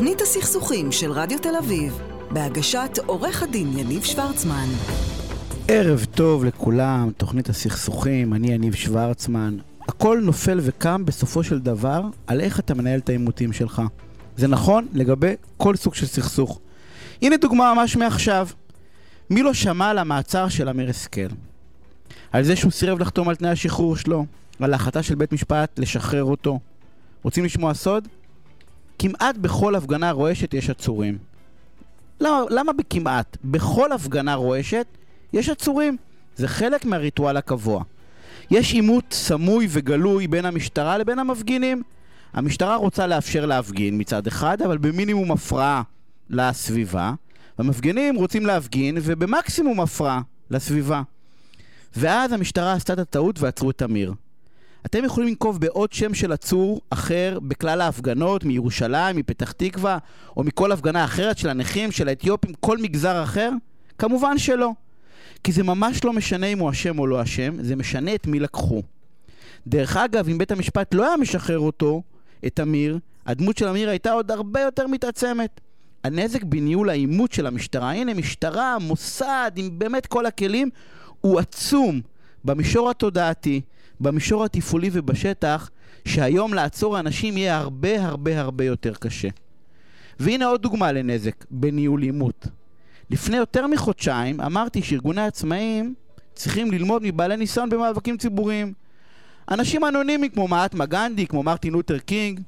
תוכנית הסכסוכים של רדיו תל אביב, בהגשת עורך הדין יניב שוורצמן. ערב טוב לכולם, תוכנית הסכסוכים, אני יניב שוורצמן. הכל נופל וקם בסופו של דבר על איך אתה מנהל את העימותים שלך. זה נכון לגבי כל סוג של סכסוך. הנה דוגמה ממש מעכשיו. מי לא שמע על המעצר של אמיר השכל? על זה שהוא סירב לחתום על תנאי השחרור שלו, על ההחלטה של בית משפט לשחרר אותו. רוצים לשמוע סוד? כמעט בכל הפגנה רועשת יש עצורים. למה, למה בכמעט? בכל הפגנה רועשת יש עצורים. זה חלק מהריטואל הקבוע. יש עימות סמוי וגלוי בין המשטרה לבין המפגינים. המשטרה רוצה לאפשר להפגין מצד אחד, אבל במינימום הפרעה לסביבה. המפגינים רוצים להפגין ובמקסימום הפרעה לסביבה. ואז המשטרה עשתה את הטעות ועצרו את אמיר. אתם יכולים לנקוב בעוד שם של עצור אחר בכלל ההפגנות, מירושלים, מפתח תקווה, או מכל הפגנה אחרת של הנכים, של האתיופים, כל מגזר אחר? כמובן שלא. כי זה ממש לא משנה אם הוא אשם או לא אשם, זה משנה את מי לקחו. דרך אגב, אם בית המשפט לא היה משחרר אותו, את אמיר, הדמות של אמיר הייתה עוד הרבה יותר מתעצמת. הנזק בניהול העימות של המשטרה, הנה משטרה, מוסד, עם באמת כל הכלים, הוא עצום במישור התודעתי, במישור התפעולי ובשטח, שהיום לעצור אנשים יהיה הרבה הרבה הרבה יותר קשה. והנה עוד דוגמה לנזק בניהול עימות. לפני יותר מחודשיים אמרתי שארגוני עצמאים צריכים ללמוד מבעלי ניסיון במאבקים ציבוריים. אנשים אנונימיים כמו מעטמה גנדי, כמו מרטין לותר קינג,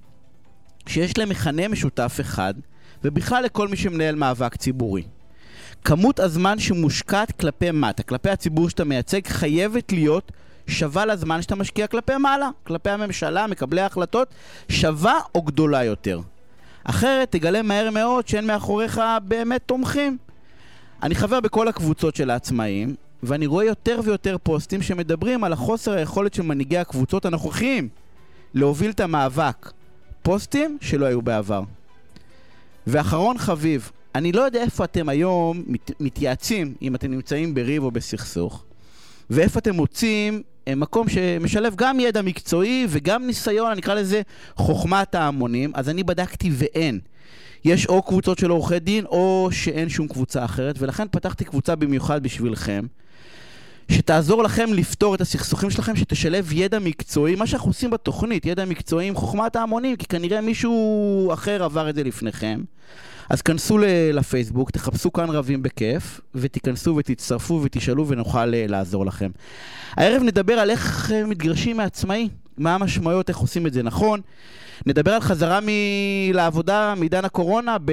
שיש להם מכנה משותף אחד, ובכלל לכל מי שמנהל מאבק ציבורי. כמות הזמן שמושקעת כלפי מטה, כלפי הציבור שאתה מייצג, חייבת להיות שווה לזמן שאתה משקיע כלפי מעלה, כלפי הממשלה, מקבלי ההחלטות, שווה או גדולה יותר. אחרת תגלה מהר מאוד שאין מאחוריך באמת תומכים. אני חבר בכל הקבוצות של העצמאים, ואני רואה יותר ויותר פוסטים שמדברים על החוסר היכולת של מנהיגי הקבוצות הנוכחיים להוביל את המאבק. פוסטים שלא היו בעבר. ואחרון חביב, אני לא יודע איפה אתם היום מת, מתייעצים אם אתם נמצאים בריב או בסכסוך, ואיפה אתם מוצאים אה, מקום שמשלב גם ידע מקצועי וגם ניסיון, אני אקרא לזה חוכמת ההמונים, אז אני בדקתי ואין. יש או קבוצות של עורכי דין או שאין שום קבוצה אחרת, ולכן פתחתי קבוצה במיוחד בשבילכם. שתעזור לכם לפתור את הסכסוכים שלכם, שתשלב ידע מקצועי, מה שאנחנו עושים בתוכנית, ידע מקצועי עם חוכמת ההמונים, כי כנראה מישהו אחר עבר את זה לפניכם. אז כנסו לפייסבוק, תחפשו כאן רבים בכיף, ותיכנסו ותצטרפו ותשאלו ונוכל אה, לעזור לכם. הערב נדבר על איך אה, מתגרשים מעצמאי, מה המשמעויות, איך עושים את זה נכון. נדבר על חזרה מ- לעבודה מעידן הקורונה ב-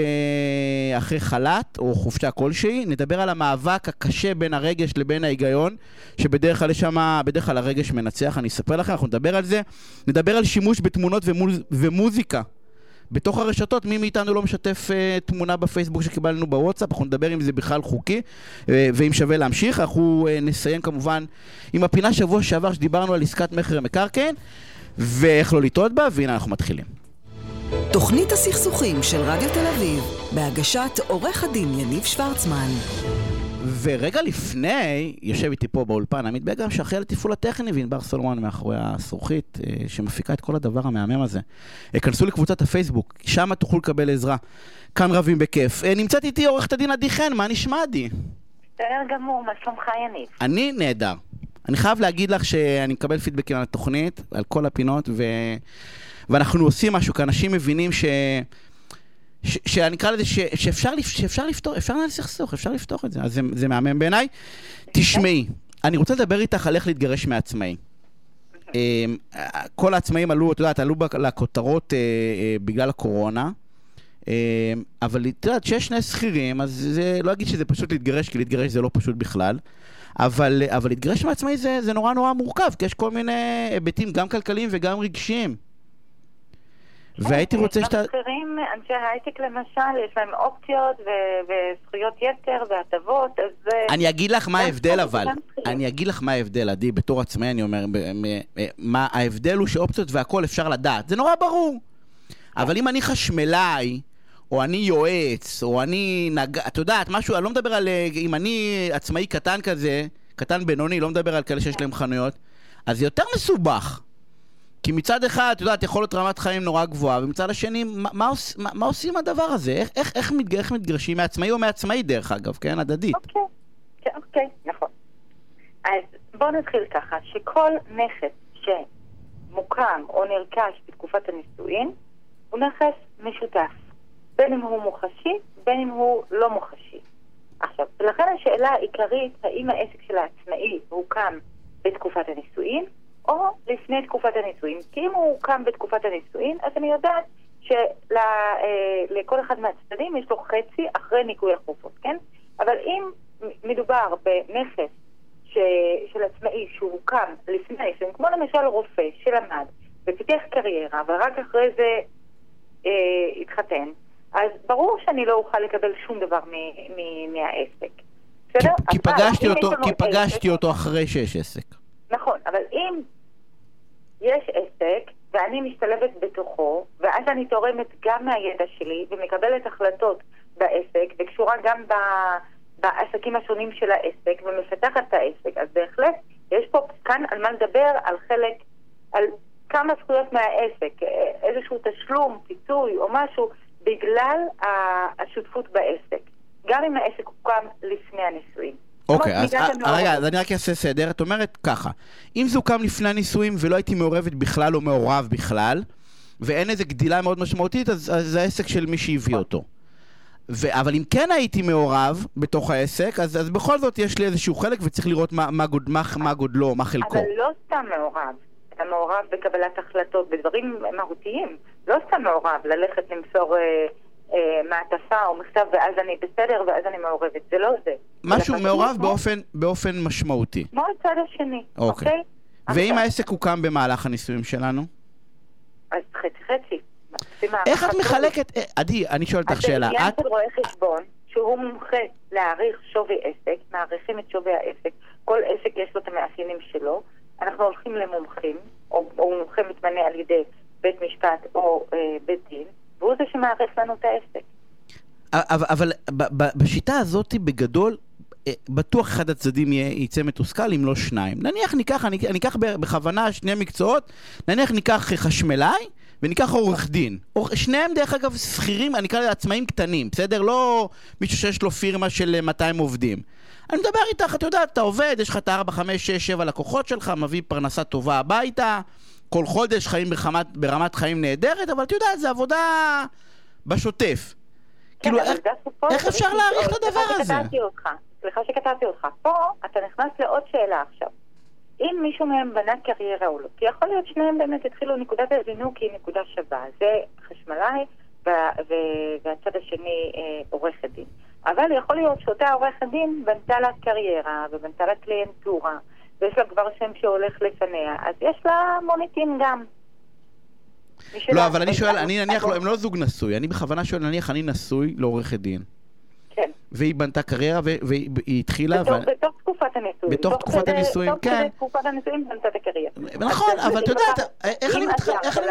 אחרי חל"ת או חופשה כלשהי. נדבר על המאבק הקשה בין הרגש לבין ההיגיון, שבדרך כלל יש שם, בדרך כלל הרגש מנצח, אני אספר לכם, אנחנו נדבר על זה. נדבר על שימוש בתמונות ומוז- ומוזיקה. בתוך הרשתות, מי מאיתנו לא משתף uh, תמונה בפייסבוק שקיבלנו בוואטסאפ, אנחנו נדבר אם זה בכלל חוקי uh, ואם שווה להמשיך. אנחנו uh, נסיים כמובן עם הפינה שבוע שעבר שדיברנו על עסקת מכר מקרקעין ואיך לא לטעות בה, והנה אנחנו מתחילים. תוכנית הסכסוכים של רדיו תל אביב, בהגשת עורך הדין יניב שוורצמן. ורגע לפני, יושב איתי פה באולפן עמית בגרם, שאחראי לתפעול הטכני, וענבר סולומון מאחורי הזכוכית, אה, שמפיקה את כל הדבר המהמם הזה. כנסו לקבוצת הפייסבוק, שם תוכלו לקבל עזרה. כאן רבים בכיף. אה, נמצאת איתי עורכת הדין עדי חן, מה נשמע עדי? בסדר גמור, מה שלומך יניב? אני נהדר. אני חייב להגיד לך שאני מקבל פידבקים על התוכנית, על כל הפינות, ו... ואנחנו עושים משהו, כי אנשים מבינים ש... שאני אקרא לזה ש... שאפשר. שאפשר לפתור, אפשר לנהל סכסוך, אפשר לפתור את זה, אז זה, זה מהמם בעיניי. תשמעי, אני רוצה לדבר איתך על איך להתגרש מעצמאי. אמ, כל העצמאים עלו, את יודעת, עלו לכותרות אה, אה, בגלל הקורונה. אמ, אבל את יודעת, כשיש שני שכירים, אז זה, לא אגיד שזה פשוט להתגרש, כי להתגרש זה לא פשוט בכלל. אבל, אבל להתגרש מעצמאי זה, זה נורא נורא מורכב, כי יש כל מיני היבטים, גם כלכליים וגם רגשיים. והייתי רוצה שאתה... שכירים, אנשי הייטק למשל, יש להם אופציות ו- וזכויות יתר והטבות, אז... אני אגיד לך מה ההבדל אבל. אני אגיד לך מה ההבדל, עדי, בתור עצמאי אני אומר, מ- מה ההבדל הוא שאופציות והכל אפשר לדעת. זה נורא ברור. אבל אם אני חשמלאי, או אני יועץ, או אני נג... את יודעת, משהו, אני לא מדבר על... אה, אם אני עצמאי קטן כזה, קטן בינוני, לא מדבר על כאלה שיש להם חנויות, אז זה יותר מסובך. כי מצד אחד, את יודעת, יכול להיות רמת חיים נורא גבוהה, ומצד השני, מה, מה, מה, מה עושים הדבר הזה? איך, איך, איך, מתג, איך מתגרשים מעצמאי או מעצמאי, דרך אגב, כן? הדדית. אוקיי, כן, אוקיי, נכון. אז בואו נתחיל ככה, שכל נכס שמוקם או נרכש בתקופת הנישואין, הוא נכס משותף. בין אם הוא מוחשי, בין אם הוא לא מוחשי. עכשיו, ולכן השאלה העיקרית, האם העסק של העצמאי הוקם בתקופת הנישואין, או לפני תקופת הנישואין. כי אם הוא הוקם בתקופת הנישואין, אז אני יודעת שלכל אחד מהצדדים יש לו חצי אחרי ניקוי החופות, כן? אבל אם מדובר בנכס ש... של עצמאי שהוקם לפני הנישואין, כמו למשל רופא שלמד ופיתח קריירה, ורק אחרי זה אה, התחתן, אז ברור שאני לא אוכל לקבל שום דבר מ- מ- מהעסק. כי, בסדר? כי אבל פגשתי אותו, כי עסק- פגשתי אותו אחרי שיש עסק. נכון, אבל אם יש עסק ואני משתלבת בתוכו, ואז אני תורמת גם מהידע שלי ומקבלת החלטות בעסק, וקשורה גם ב... בעסקים השונים של העסק, ומפתחת את העסק, אז בהחלט יש פה כאן על מה לדבר, על חלק, על כמה זכויות מהעסק, אה, איזשהו תשלום, פיצוי או משהו, בגלל השותפות בעסק. גם אם העסק הוקם לפני הנישואים. אוקיי, אז אה. רגע, אז אני רק אעשה סדר. את אומרת ככה, אם זה הוקם לפני הנישואים ולא הייתי מעורבת בכלל או מעורב בכלל, ואין איזה גדילה מאוד משמעותית, אז אז זה העסק של מי שהביא אותו. ו- אבל אם כן הייתי מעורב בתוך העסק, אז, אז בכל זאת יש לי איזשהו חלק וצריך לראות מה, מה, גוד, מה, מה גודלו, מה חלקו. אבל לא סתם מעורב. אתה מעורב בקבלת החלטות, בדברים מהותיים. לא סתם מעורב ללכת למסור אה, מעטפה או מכתב ואז אני בסדר ואז אני מעורבת. זה לא זה. משהו מעורב באופן, באופן משמעותי. כמו הצד השני, אוקיי. אוקיי? ואם עכשיו, העסק הוקם במהלך הנישואים שלנו? אז חצי חצי. איך את מחלקת... אה, עדי, אני שואל אותך אז זה שאלה. את... של רואה חשבון, שהוא מומחה להעריך שווי עסק, מעריכים את שווי העסק, כל עסק יש לו את המאפיינים שלו, אנחנו הולכים למומחים, או, או מומחה מתמנה על ידי בית משפט או אה, בית דין, והוא זה שמעריך לנו את העסק. אבל, אבל בשיטה הזאת, בגדול, אה, בטוח אחד הצדדים יצא מתוסכל, אם לא שניים. נניח ניקח, אני, אני אקח בכוונה שני מקצועות, נניח ניקח חשמלאי וניקח עורך דין. שניהם, דרך אגב, שכירים, אני אקרא לזה עצמאים קטנים, בסדר? לא מישהו שיש לו פירמה של אה, 200 עובדים. אני מדבר איתך, אתה יודע, אתה עובד, יש לך את ה-4, 5, 6, 7 לקוחות שלך, מביא פרנסה טובה הביתה, כל חודש חיים ברמת, ברמת חיים נהדרת, אבל אתה יודע, זה עבודה בשוטף. כאילו, כן, אבל איך- אפשר להעריך את הדבר הזה? סליחה שקטעתי אותך. פה אתה נכנס לעוד שאלה עכשיו. אם מישהו מהם בנה קריירה או לא, כי יכול להיות שניהם באמת התחילו, נקודת הזינוק היא נקודה שווה. זה חשמלאי והצד השני אה, עורכת דין. אבל יכול להיות שאותה עורכת דין בנתה לה קריירה ובנתה לה קליינטורה, ויש לה כבר שם שהולך לפניה, אז יש לה מוניטין גם. לא, אבל אני שואל, אני נניח, לא, הם לא זוג נשוי, אני בכוונה שואל, נניח אני נשוי לעורכת דין, כן. והיא בנתה קריירה והיא התחילה, בתוך, ו- בתוך תקופת הנישואים. בתוך תוך תקופת הנישואים, תוך כן. כדי תקופת הנישואים בנתה את הקריירה. נכון, אבל אתה יודע, אתה- איך אני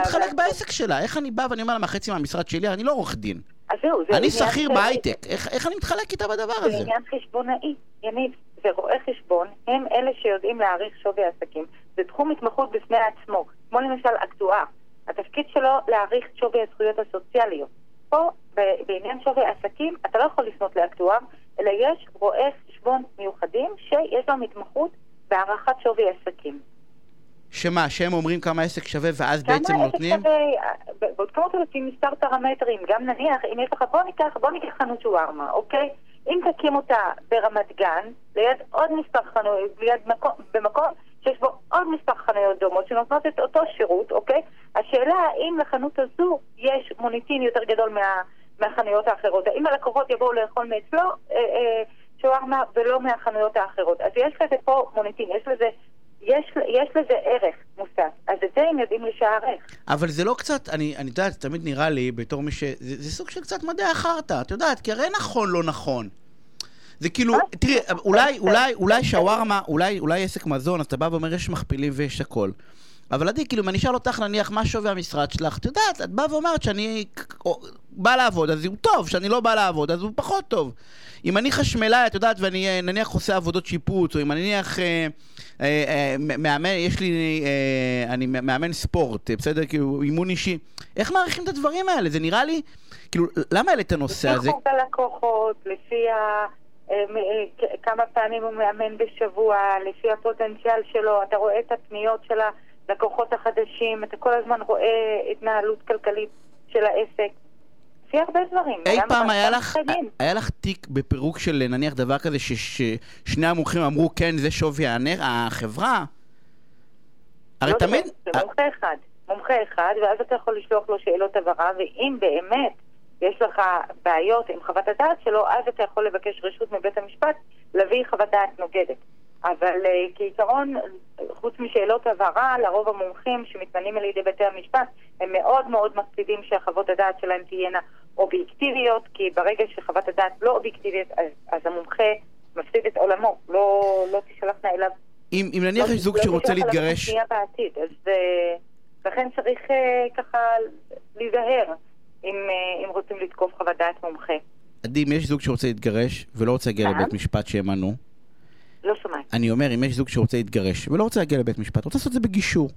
מתחלק בעסק שלה? איך אני בא ואני אומר לה, מהחצי מהמשרד שלי, אני לא עורך דין. אז זהו, זה אני שכיר בהייטק, איך אני מתחלק איתה בדבר זה הזה? עניין חשבונאי, יניב. ורואי חשבון הם אלה שיודעים להעריך שווי עסקים. זה תחום התמחות בפני עצמו, כמו למשל אקטואר. התפקיד שלו להעריך את שווי הזכויות הסוציאליות. פה, בעניין שווי עסקים, אתה לא יכול לפנות לאקטואר, אלא יש רואי חשבון מיוחדים שיש להם התמחות בהערכת שווי עסקים. שמה, שהם אומרים כמה עסק שווה ואז כמה בעצם עסק נותנים? שווה, ב- בודקים אותו לפי מספר פרמטרים, גם נניח, אם יש לך, בוא ניקח, בוא ניקח חנות שווארמה, אוקיי? אם תקים אותה ברמת גן, ליד עוד מספר חנויות, ליד מקום, במקום שיש בו עוד מספר חנויות דומות שנותנות את אותו שירות, אוקיי? השאלה האם לחנות הזו יש מוניטין יותר גדול מה, מהחנויות האחרות. האם הלקוחות יבואו לאכול מאצלו אה, אה, שווארמה ולא מהחנויות האחרות. אז יש לזה פה מוניטין, יש לזה, יש, יש לזה ערך מוסף. אז את זה הם יודעים לשערך. אבל זה לא קצת, אני, אני יודעת, תמיד נראה לי, בתור מי ש... זה, זה סוג של קצת מדעי החרטא, את יודעת, כי הרי נכון לא נכון. זה כאילו, מה? תראי, אולי, אולי, אולי שווארמה, אולי, אולי עסק מזון, אז אתה בא ואומר, יש מכפילים ויש הכל. אבל עדי, כאילו, אם אני אשאל אותך, נניח, מה שווי המשרד שלך, את יודעת, את באה ואומרת שאני, בא לעבוד, אז הוא טוב, כשאני לא בא לעבוד, אז הוא פחות טוב. אם אני חשמלאי, את יודעת, ואני אה, נניח עושה עבודות שיפוץ, או אם אני נניח אה, אה, אה, מאמן, יש לי, אה, אני מאמן ספורט, בסדר? כאילו, אימון אישי. איך מעריכים את הדברים האלה? זה נראה לי, כאילו, למה העלית את הנושא הזה? לפי חוק הלקוחות, לפי ה... אה, כמה פעמים הוא מאמן בשבוע, לפי הפוטנציאל שלו, אתה רואה את הפניות של הלקוחות החדשים, אתה כל הזמן רואה התנהלות כלכלית של העסק. לפי הרבה דברים. אי פעם היה לך, היה לך תיק בפירוק של נניח דבר כזה ששני המומחים אמרו כן, זה שווי החברה? הרי לא תמיד... זה מומחה אחד. מומחה אחד, ואז אתה יכול לשלוח לו שאלות הבהרה, ואם באמת יש לך בעיות עם חוות הדעת שלו, אז אתה יכול לבקש רשות מבית המשפט להביא חוות דעת נוגדת. אבל uh, כעיקרון, חוץ משאלות הבהרה, לרוב המומחים שמתמנים על ידי בתי המשפט, הם מאוד מאוד מקפידים שהחוות הדעת שלהם תהיינה אובייקטיביות, כי ברגע שחוות הדעת לא אובייקטיבית, אז, אז המומחה מפסיד את עולמו, לא, לא תשלחנה אליו. אם, אם נניח לא, יש זוג לא שרוצה להתגרש... לא בעתיד, אז uh, לכן צריך uh, ככה להיזהר אם, uh, אם רוצים לתקוף חוות דעת מומחה. עדי, אם יש זוג שרוצה להתגרש ולא רוצה להגיע לבית משפט שימנו, לא שומעת. אני אומר, אם יש זוג שרוצה להתגרש ולא רוצה להגיע לבית משפט, רוצה לעשות את זה בגישור.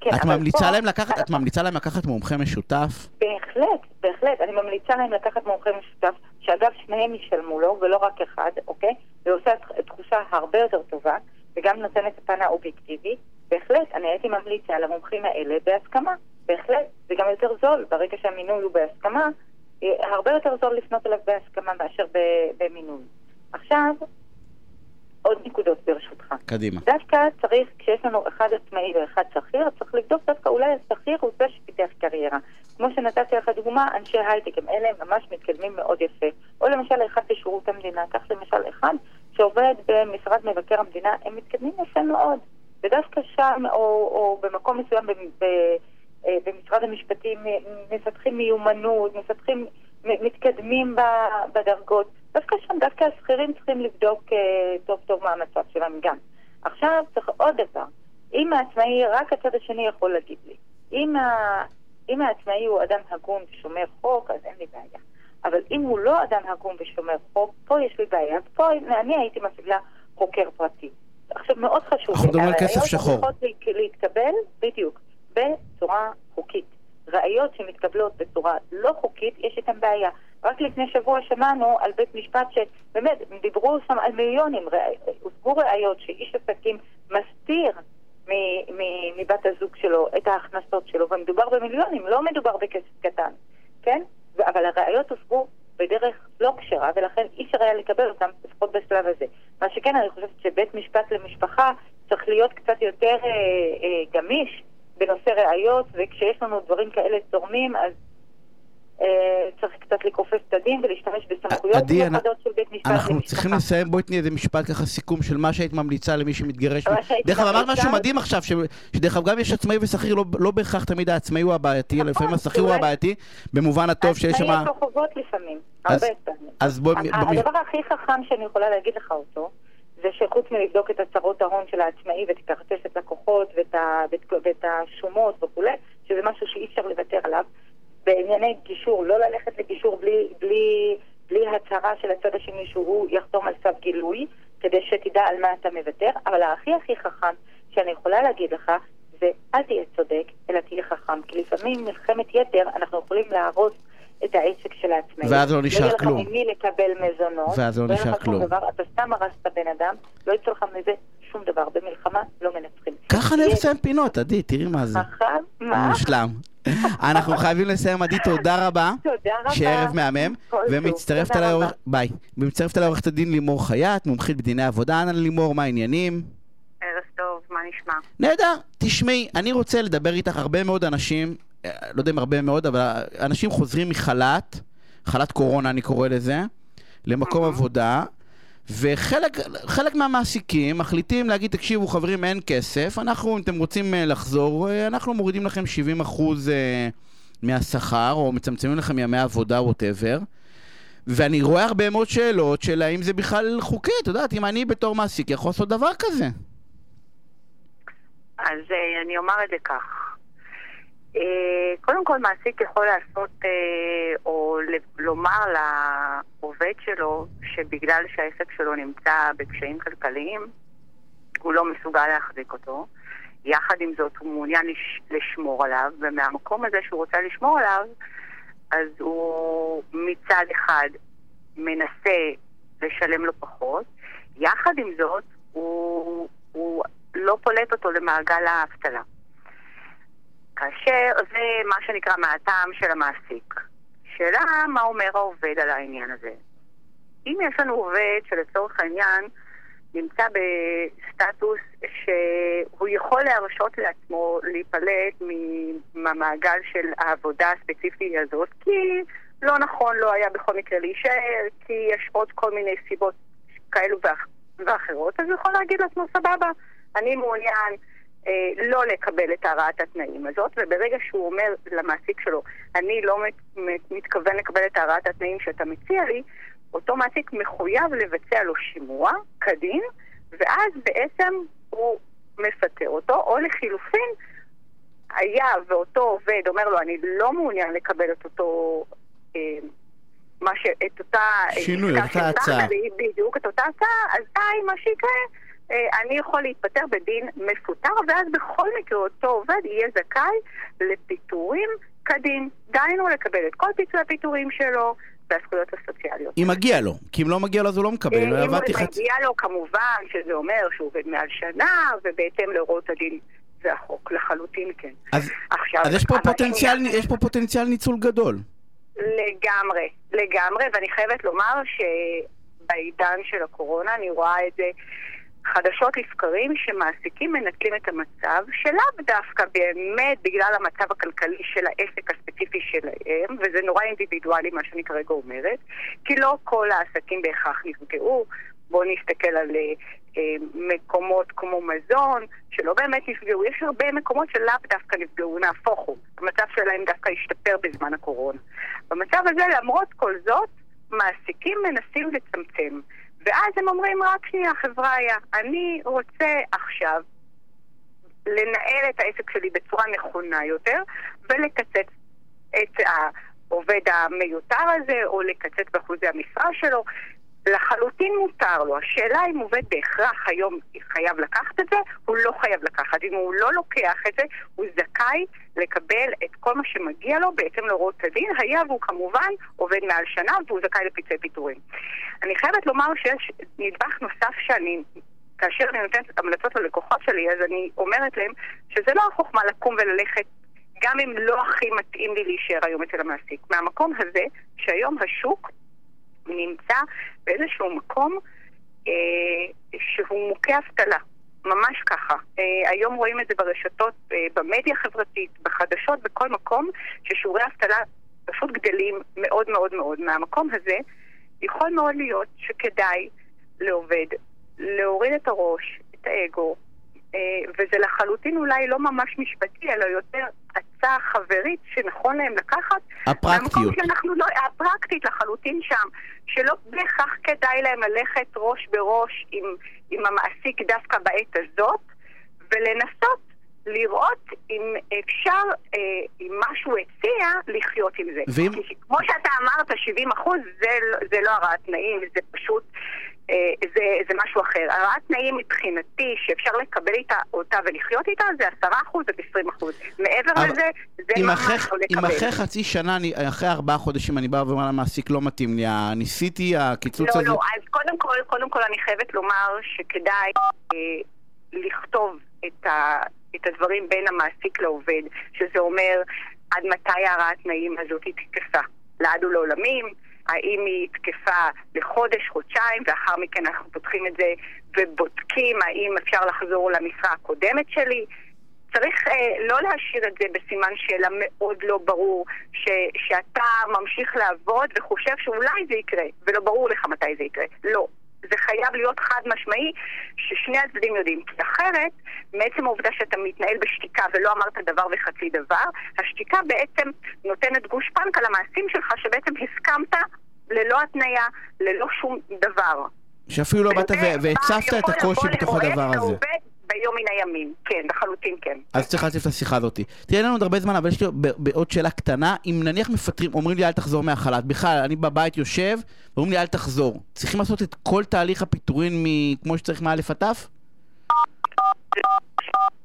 כן, את ממליצה פה... להם לקחת, את ממליצה להם לקחת מומחה משותף? בהחלט, בהחלט. אני ממליצה להם לקחת מומחה משותף, שאגב, שניהם ישלמו לו, ולא רק אחד, אוקיי? ועושה תחושה הרבה יותר טובה, וגם נותן את הפן האובייקטיבי. בהחלט, אני הייתי ממליצה למומחים האלה בהסכמה. בהחלט. זה גם יותר זול, ברגע שהמינוי הוא בהסכמה, הרבה יותר זול לפנות אליו בהסכמה מאשר במינוי. עכשיו, עוד נקודות ברשותך. קדימה. דווקא צריך, כשיש לנו אחד עצמאי ואחד שכיר, צריך לבדוק דווקא אולי השכיר הוא זה שפיתח קריירה. כמו שנתתי לך דוגמה, אנשי הייטק, הם אלה ממש מתקדמים מאוד יפה. או למשל אחד בשירות המדינה, כך למשל אחד שעובד במשרד מבקר המדינה, הם מתקדמים יפה מאוד. ודווקא שם, או, או במקום מסוים ב, ב, אה, במשרד המשפטים, מפתחים מיומנות, מפתחים, מתקדמים בדרגות. דווקא שם, דווקא השכירים צריכים לבדוק uh, טוב טוב מה המצב שלהם גם. עכשיו צריך עוד דבר. אם העצמאי, רק הצד השני יכול להגיד לי. אם, ה, אם העצמאי הוא אדם הגון ושומר חוק, אז אין לי בעיה. אבל אם הוא לא אדם הגון ושומר חוק, פה יש לי בעיה. פה אני הייתי מפעילה חוקר פרטי. עכשיו, מאוד חשוב. אנחנו מדברים על כסף שחור. צריכות להתקבל, בדיוק, בצורה חוקית. ראיות שמתקבלות בצורה לא חוקית, יש איתן בעיה. רק לפני שבוע שמענו על בית משפט שבאמת, דיברו שם על מיליונים, הושגו ראיות שאיש עסקים מסתיר מבת הזוג שלו את ההכנסות שלו, ומדובר במיליונים, לא מדובר בכסף קטן, כן? אבל הראיות הושגו בדרך לא כשרה, ולכן אי אפשר היה לקבל אותם, לפחות בשלב הזה. מה שכן, אני חושבת שבית משפט למשפחה צריך להיות קצת יותר אה, אה, גמיש בנושא ראיות, וכשיש לנו דברים כאלה צורמים, אז אה, צריך קצת לכופף את הדין ולהשתמש בסמכויות מיוחדות של בית משפט אנחנו צריכים לסיים, בואי תני איזה משפט ככה סיכום של מה שהיית ממליצה למי שמתגרש. דרך אגב, אמרת משהו מדהים עכשיו, שדרך אגב גם יש עצמאי ושכיר, לא, לא בהכרח תמיד העצמאי הוא הבעייתי, נכון, לפעמים השכיר הוא הבעייתי, במובן הטוב שיש שם... העצמאי יש לו חובות לפעמים, הרבה פעמים. הדבר הכי חכם שאני יכולה להגיד לך אותו, זה שחוץ מלבדוק את הצהרות ההון של העצמאי ואת הכרטסת לקוחות ואת השומות וכולי, שזה משהו שאי אפשר לוותר עליו, בענייני גישור, לא ללכת לגישור בלי, בלי, בלי הצהרה של הצד השני שהוא יחתום על צו גילוי, כדי שתדע על מה אתה מוותר, אבל הכי הכי חכם שאני יכולה להגיד לך, זה אל תהיה צודק, אלא תהיה חכם, כי לפעמים מלחמת יתר אנחנו יכולים להרוס את העסק של העצמאי. ואז לא נשאר כלום. לא יהיה לך ממי לקבל מזונות. ואז לא נשאר כלום. דבר, אתה סתם הרסת בן אדם, לא יצא לך מזה שום דבר. במלחמה לא מנצחים. ככה אני לסיים פינות, עדי, תראי מה זה. מה? מושלם. אנחנו חייבים לסיים, עדי, תודה רבה. תודה רבה. שערב מהמם. ומצטרפת אליי עורך... ביי. ומצטרפת אליי עורכת הדין לימור חייט, מומחית בדיני עבודה. אנא לימור, מה העניינים? ערב טוב, מה נשמע? נהדר. תשמעי, אני רוצה לדבר איתך הרבה מאוד אנשים, לא יודע אם הרבה מאוד, אבל אנשים חוזרים מחל"ת, חל"ת קורונה אני קורא לזה, למקום עבודה. וחלק מהמעסיקים מחליטים להגיד, תקשיבו חברים, אין כסף, אנחנו, אם אתם רוצים אה, לחזור, אה, אנחנו מורידים לכם 70% אחוז אה, מהשכר, או מצמצמים לכם ימי עבודה, ווטאבר. ואני רואה הרבה מאוד שאלות של האם זה בכלל חוקי, את יודעת, אם אני בתור מעסיק יכול לעשות דבר כזה. אז אני אומר את זה כך. אה, קודם כל מעסיק יכול לעשות אה, או לומר לעובד שלו שבגלל שהעסק שלו נמצא בקשיים כלכליים הוא לא מסוגל להחזיק אותו. יחד עם זאת הוא מעוניין לש, לשמור עליו, ומהמקום הזה שהוא רוצה לשמור עליו, אז הוא מצד אחד מנסה לשלם לו פחות, יחד עם זאת הוא, הוא לא פולט אותו למעגל האבטלה. כאשר זה מה שנקרא מהטעם של המעסיק. שאלה מה אומר העובד על העניין הזה. אם יש לנו עובד שלצורך העניין נמצא בסטטוס שהוא יכול להרשות לעצמו להיפלט מהמעגל של העבודה הספציפית הזאת, כי לא נכון לא היה בכל מקרה להישאר, כי יש עוד כל מיני סיבות כאלו ואחרות, אז הוא יכול להגיד לעצמו, סבבה, אני מעוניין לא לקבל את הרעת התנאים הזאת, וברגע שהוא אומר למעסיק שלו, אני לא מת, מתכוון לקבל את הרעת התנאים שאתה מציע לי, אותו מעסיק מחויב לבצע לו שימוע כדין, ואז בעצם הוא מפטר אותו, או לחילופין, היה ואותו עובד אומר לו, אני לא מעוניין לקבל את אותו... אה, מה ש... את אותה... שינוי, את אותה הצעה. בדיוק, את אותה הצעה, אז די, מה שיקרה, אה, אני יכול להתפטר בדין מפוטר, ואז בכל מקרה אותו עובד יהיה זכאי לפיטורים כדין. דהיינו לקבל את כל פיצוי הפיטורים שלו, והזכויות הסוציאליות. אם מגיע לו, כי אם לא מגיע לו אז הוא לא מקבל. אם מגיע לו כמובן, שזה אומר שהוא עובד מעל שנה, ובהתאם להוראות הדין והחוק, לחלוטין כן. אז, עכשיו, אז יש, פה פוטנציאל, אני... יש פה פוטנציאל ניצול גדול. לגמרי, לגמרי, ואני חייבת לומר שבעידן של הקורונה אני רואה את זה חדשות לבקרים שמעסיקים מנצלים את המצב שלאו דווקא באמת בגלל המצב הכלכלי של העסק הספציפי שלהם, וזה נורא אינדיבידואלי מה שאני כרגע אומרת, כי לא כל העסקים בהכרח נפגעו. בואו נסתכל על אה, מקומות כמו מזון, שלא באמת נפגעו. יש הרבה מקומות שלאו דווקא נפגעו, נהפוך הוא. המצב שלהם דווקא השתפר בזמן הקורונה. במצב הזה, למרות כל זאת, מעסיקים מנסים לצמצם. ואז הם אומרים, רק שנייה, חבריה, אני רוצה עכשיו לנהל את העסק שלי בצורה נכונה יותר ולקצץ את העובד המיותר הזה, או לקצץ באחוזי המשרה שלו. לחלוטין מותר לו. השאלה אם עובד בהכרח היום חייב לקחת את זה, הוא לא חייב לקחת. אם הוא לא לוקח את זה, הוא זכאי לקבל את כל מה שמגיע לו בהתאם להוראות הדין, היה והוא כמובן עובד מעל שנה והוא זכאי לפיצי פיטורים. אני חייבת לומר שיש נדבך נוסף שאני כאשר אני נותנת המלצות ללקוחות שלי, אז אני אומרת להם שזה לא החוכמה לקום וללכת גם אם לא הכי מתאים לי להישאר היום אצל המעסיק. מהמקום הזה, שהיום השוק נמצא באיזשהו מקום אה, שהוא מוכה אבטלה. ממש ככה. אה, היום רואים את זה ברשתות, אה, במדיה החברתית, בחדשות, בכל מקום, ששיעורי אבטלה פשוט גדלים מאוד מאוד מאוד. מהמקום הזה יכול מאוד להיות שכדאי לעובד להוריד את הראש, את האגו, אה, וזה לחלוטין אולי לא ממש משפטי, אלא יותר הצעה חברית שנכון להם לקחת. הפרקטיות. שאנחנו לא, הפרקטית לחלוטין שם, שלא בהכרח כדאי להם ללכת ראש בראש עם, עם המעסיק דווקא בעת הזאת, ולנסות לראות אם אפשר, אה, עם מה שהוא הציע, לחיות עם זה. ואם... כמו שאתה אמרת, 70 אחוז זה, לא, זה לא הרעת תנאים, זה פשוט אה, זה, זה משהו אחר. הרעת תנאים מבחינתי, שאפשר לקבל איתה, אותה ולחיות איתה, זה עשרה אחוז עד עשרים אחוז. מעבר לזה, זה ממש לא לקבל. אם אחרי חצי שנה, אני, אחרי ארבעה חודשים, אני בא ואומר למעסיק, לא מתאים לי, ניסיתי, הקיצוץ לא, הזה... לא, לא, אז קודם כל, קודם כל אני חייבת לומר שכדאי אה, לכתוב את, ה, את הדברים בין המעסיק לעובד, שזה אומר עד מתי הרעת תנאים הזאת היא תקפה. לעד ולעולמים. האם היא תקפה לחודש, חודשיים, ואחר מכן אנחנו פותחים את זה ובודקים האם אפשר לחזור למשרה הקודמת שלי. צריך אה, לא להשאיר את זה בסימן שאלה מאוד לא ברור, ש, שאתה ממשיך לעבוד וחושב שאולי זה יקרה, ולא ברור לך מתי זה יקרה. לא. זה חייב להיות חד משמעי, ששני הצדדים יודעים. כי אחרת, מעצם העובדה שאתה מתנהל בשתיקה ולא אמרת דבר וחצי דבר, השתיקה בעצם נותנת גושפנקה למעשים שלך, שבעצם הסכמת ללא התניה, ללא שום דבר. שאפילו לא באת והצפת את הקושי בתוך הדבר הזה. ביום מן הימים, כן, לחלוטין כן. אז צריך להציף את השיחה הזאת. תראה, אין לנו עוד הרבה זמן, אבל יש לי עוד שאלה קטנה. אם נניח מפטרים, אומרים לי אל תחזור מהחל"ת, בכלל, אני בבית יושב, ואומרים לי אל תחזור. צריכים לעשות את כל תהליך הפיטורין כמו שצריך מא' עד ת'?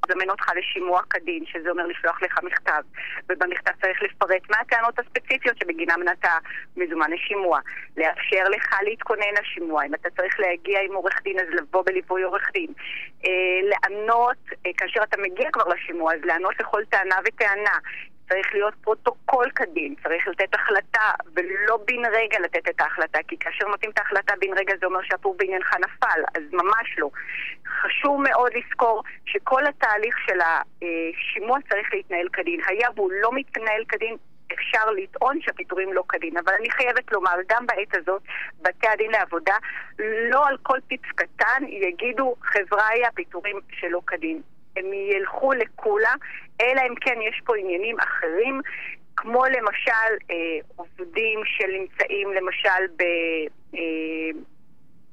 לזמן אותך לשימוע כדין, שזה אומר לשלוח לך מכתב, ובמכתב צריך לפרט מה הטענות הספציפיות שבגינם נתה מזומן לשימוע, לאפשר לך להתכונן לשימוע, אם אתה צריך להגיע עם עורך דין אז לבוא בליווי עורך דין, אה, לענות, אה, כאשר אתה מגיע כבר לשימוע אז לענות לכל טענה וטענה, צריך להיות פרוטוקול כדין, צריך לתת החלטה, ולא בן רגע לתת את ההחלטה, כי כאשר נותנים את ההחלטה בן רגע זה אומר שהפור בעניינך נפל, אז ממש לא. חשוב מאוד לזכור שכל התהליך של השימוע צריך להתנהל כדין. היה והוא לא מתנהל כדין, אפשר לטעון שהפיטורים לא כדין. אבל אני חייבת לומר, גם בעת הזאת, בתי הדין לעבודה, לא על כל פיפס קטן יגידו, חבריא, הפיטורים שלא כדין. הם ילכו לקולה, אלא אם כן יש פה עניינים אחרים, כמו למשל אה, עובדים שנמצאים למשל ב... אה,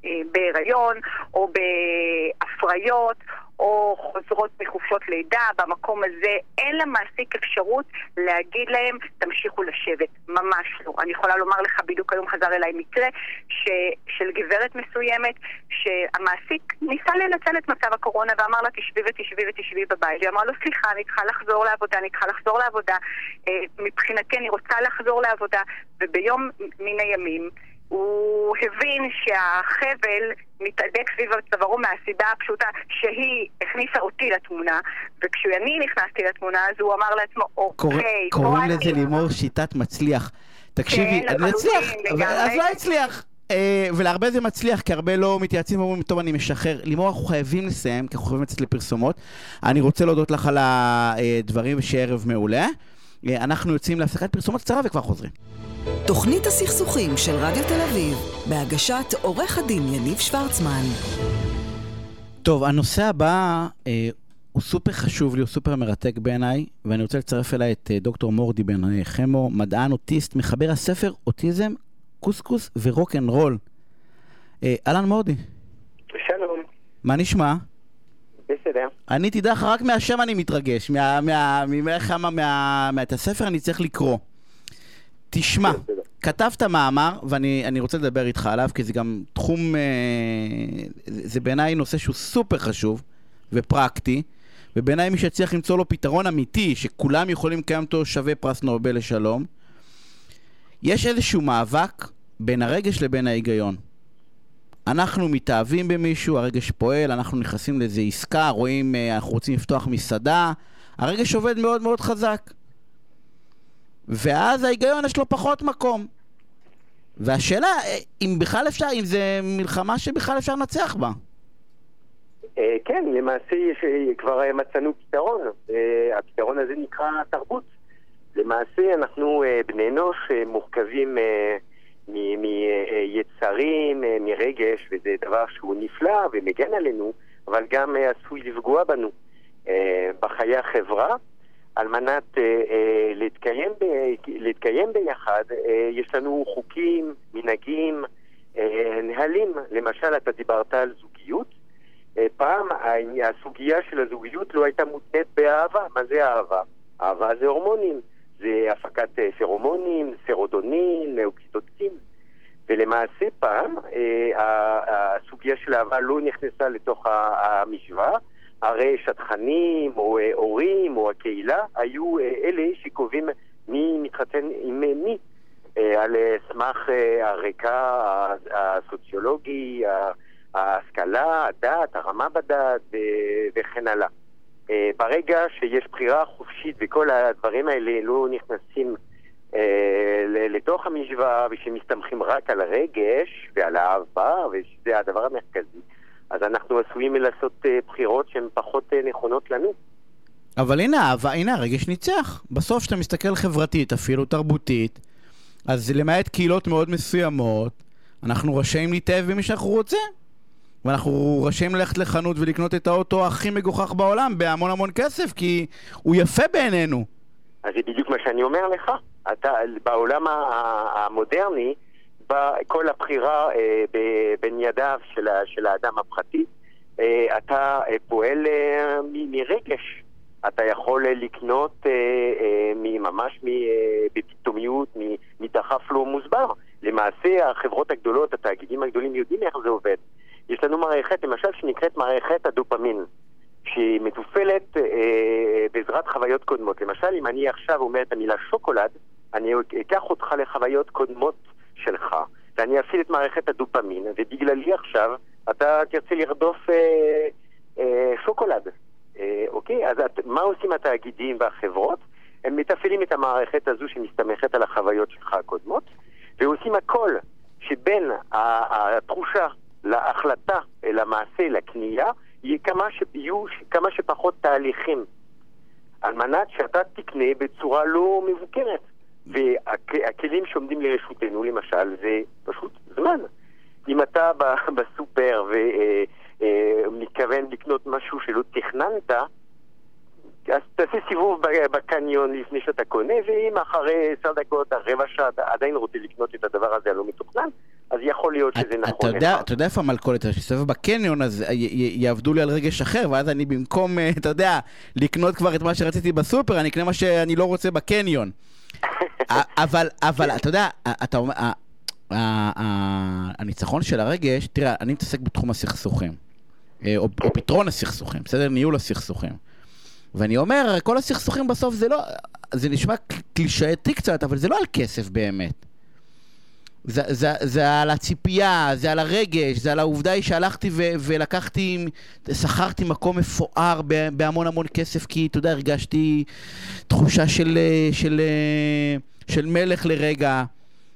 אה, בהיריון או בהפריות או חוזרות מחופשות לידה, במקום הזה אין למעסיק אפשרות להגיד להם תמשיכו לשבת, ממש לא. אני יכולה לומר לך, בדיוק היום חזר אליי מקרה ש, של גברת מסוימת שהמעסיק ניסה לנצל את מצב הקורונה ואמר לה תשבי ותשבי ותשבי בבית. והיא אמרה לו סליחה, אני צריכה לחזור לעבודה, אני צריכה לחזור לעבודה, אה, מבחינתי אני רוצה לחזור לעבודה, וביום מן הימים הוא הבין שהחבל מתהדק סביב צווארו מהסיבה הפשוטה שהיא הכניסה אותי לתמונה, וכשאני נכנסתי לתמונה אז הוא אמר לעצמו, אוקיי, קוראים לזה לימור שיטת מצליח. תקשיבי, כן, אני אצליח, אז לא אצליח. אה, ולהרבה זה מצליח, כי הרבה לא מתייעצים ואומרים, טוב, אני משחרר. לימור, אנחנו חייבים לסיים, כי אנחנו חייבים לצאת לפרסומות. אני רוצה להודות לך על הדברים, ושיהיה ערב מעולה. אה, אנחנו יוצאים להפסקת פרסומות קצרה וכבר חוזרים. תוכנית הסכסוכים של רדיו תל אביב, בהגשת עורך הדין יניב שוורצמן. טוב, הנושא הבא אה, הוא סופר חשוב לי, הוא סופר מרתק בעיניי, ואני רוצה לצרף אליי את אה, דוקטור מורדי בן אה, חמו, מדען אוטיסט, מחבר הספר אוטיזם, קוסקוס ורוק אנד רול. אה, אהלן מורדי. שלום. מה נשמע? בסדר. אני, תדע לך, רק מהשם אני מתרגש. מה, מה, מה, מה, מה, מה, את הספר אני צריך לקרוא. תשמע, כתבת מאמר, ואני רוצה לדבר איתך עליו, כי זה גם תחום, אה, זה בעיניי נושא שהוא סופר חשוב ופרקטי, ובעיניי מי שצריך למצוא לו פתרון אמיתי, שכולם יכולים לקיים אותו שווה פרס נובל לשלום, יש איזשהו מאבק בין הרגש לבין ההיגיון. אנחנו מתאהבים במישהו, הרגש פועל, אנחנו נכנסים לאיזו עסקה, רואים, אה, אנחנו רוצים לפתוח מסעדה, הרגש עובד מאוד מאוד חזק. ואז ההיגיון יש לו פחות מקום. והשאלה, אה, אם בכלל אפשר, אם זה מלחמה שבכלל אפשר לנצח בה. אה, כן, למעשה כבר מצאנו פתרון. הפתרון הזה נקרא תרבות. למעשה אנחנו בני אנוש מורכבים מיצרים, אה, מרגש, וזה דבר שהוא נפלא ומגן עלינו, אבל גם אה, עשוי לפגוע בנו אה, בחיי החברה. על מנת להתקיים, להתקיים ביחד, יש לנו חוקים, מנהגים, נהלים. למשל, אתה דיברת על זוגיות. פעם הסוגיה של הזוגיות לא הייתה מותנית באהבה. מה זה אהבה? אהבה זה הורמונים. זה הפקת פרומונים, סרודונין, אוקסיטוצין. ולמעשה פעם אה, הסוגיה של אהבה לא נכנסה לתוך המשוואה, הרי שטחנים או אה, הורים או הקהילה היו אה, אלה שקובעים מי מתחתן עם מי. על סמך הרקע הסוציולוגי, ההשכלה, הדת, הרמה בדת וכן הלאה. ברגע שיש בחירה חופשית וכל הדברים האלה לא נכנסים אה, לתוך המשוואה ושמסתמכים רק על הרגש ועל האהבה, ושזה הדבר המרכזי, אז אנחנו עשויים לעשות אה, בחירות שהן פחות אה, נכונות לנו. אבל הנה האהבה, הנה הרגש ניצח. בסוף כשאתה מסתכל חברתית, אפילו תרבותית, אז למעט קהילות מאוד מסוימות, אנחנו רשאים להתאהב במי שאנחנו רוצים. ואנחנו רשאים ללכת לחנות ולקנות את האוטו הכי מגוחך בעולם בהמון המון כסף, כי הוא יפה בעינינו. אז זה בדיוק מה שאני אומר לך. אתה, בעולם המודרני, כל הבחירה אה, בין ידיו של, של האדם הפרטי, אה, אתה אה, פועל מרגש. אתה יכול לקנות ממש בפתאומיות, מדחף לא מוסבר. למעשה, החברות הגדולות, התאגידים הגדולים יודעים איך זה עובד. יש לנו מערכת, למשל, שנקראת מערכת הדופמין, שהיא מתופעלת אה, בעזרת חוויות קודמות. למשל, אם אני עכשיו אומר את המילה שוקולד, אני אקח אותך לחוויות קודמות שלך, ואני אפעיל את מערכת הדופמין, ובגללי עכשיו אתה תרצה לרדוף אה, אה, שוקולד. אה, אוקיי? אז את, מה עושים התאגידים והחברות? הם מתפעלים את המערכת הזו שמסתמכת על החוויות שלך הקודמות, ועושים הכל שבין התחושה להחלטה, למעשה, לקנייה, יהיה כמה שיהיו כמה שפחות תהליכים, על מנת שאתה תקנה בצורה לא מבוקרת. והכלים שעומדים לרשותנו, למשל, זה פשוט זמן. אם אתה בסופר ומתכוון לקנות משהו שלא תכננת, אז תעשה סיבוב בקניון לפני שאתה קונה, ואם אחרי עשר דקות, רבע שעה, עדיין רוצה לקנות את הדבר הזה הלא מתוכנן, אז יכול להיות שזה אתה נכון יודע, לך. אתה יודע איפה המלכודת, כשאסתובב בקניון אז יעבדו לי על רגש אחר, ואז אני במקום, אה, אתה יודע, לקנות כבר את מה שרציתי בסופר, אני אקנה מה שאני לא רוצה בקניון. אבל, אבל, אתה יודע, אתה אומר, הניצחון של הרגש, תראה, אני מתעסק בתחום הסכסוכים, אה, או או פתרון הסכסוכים, בסדר? ניהול הסכסוכים. ואני אומר, כל הסכסוכים בסוף זה לא, זה נשמע קלישאתי קצת, אבל זה לא על כסף באמת. זה, זה, זה על הציפייה, זה על הרגש, זה על העובדה היא שהלכתי ו, ולקחתי, שכרתי מקום מפואר בהמון המון כסף, כי אתה יודע, הרגשתי תחושה של, אה, של, אה, של מלך לרגע,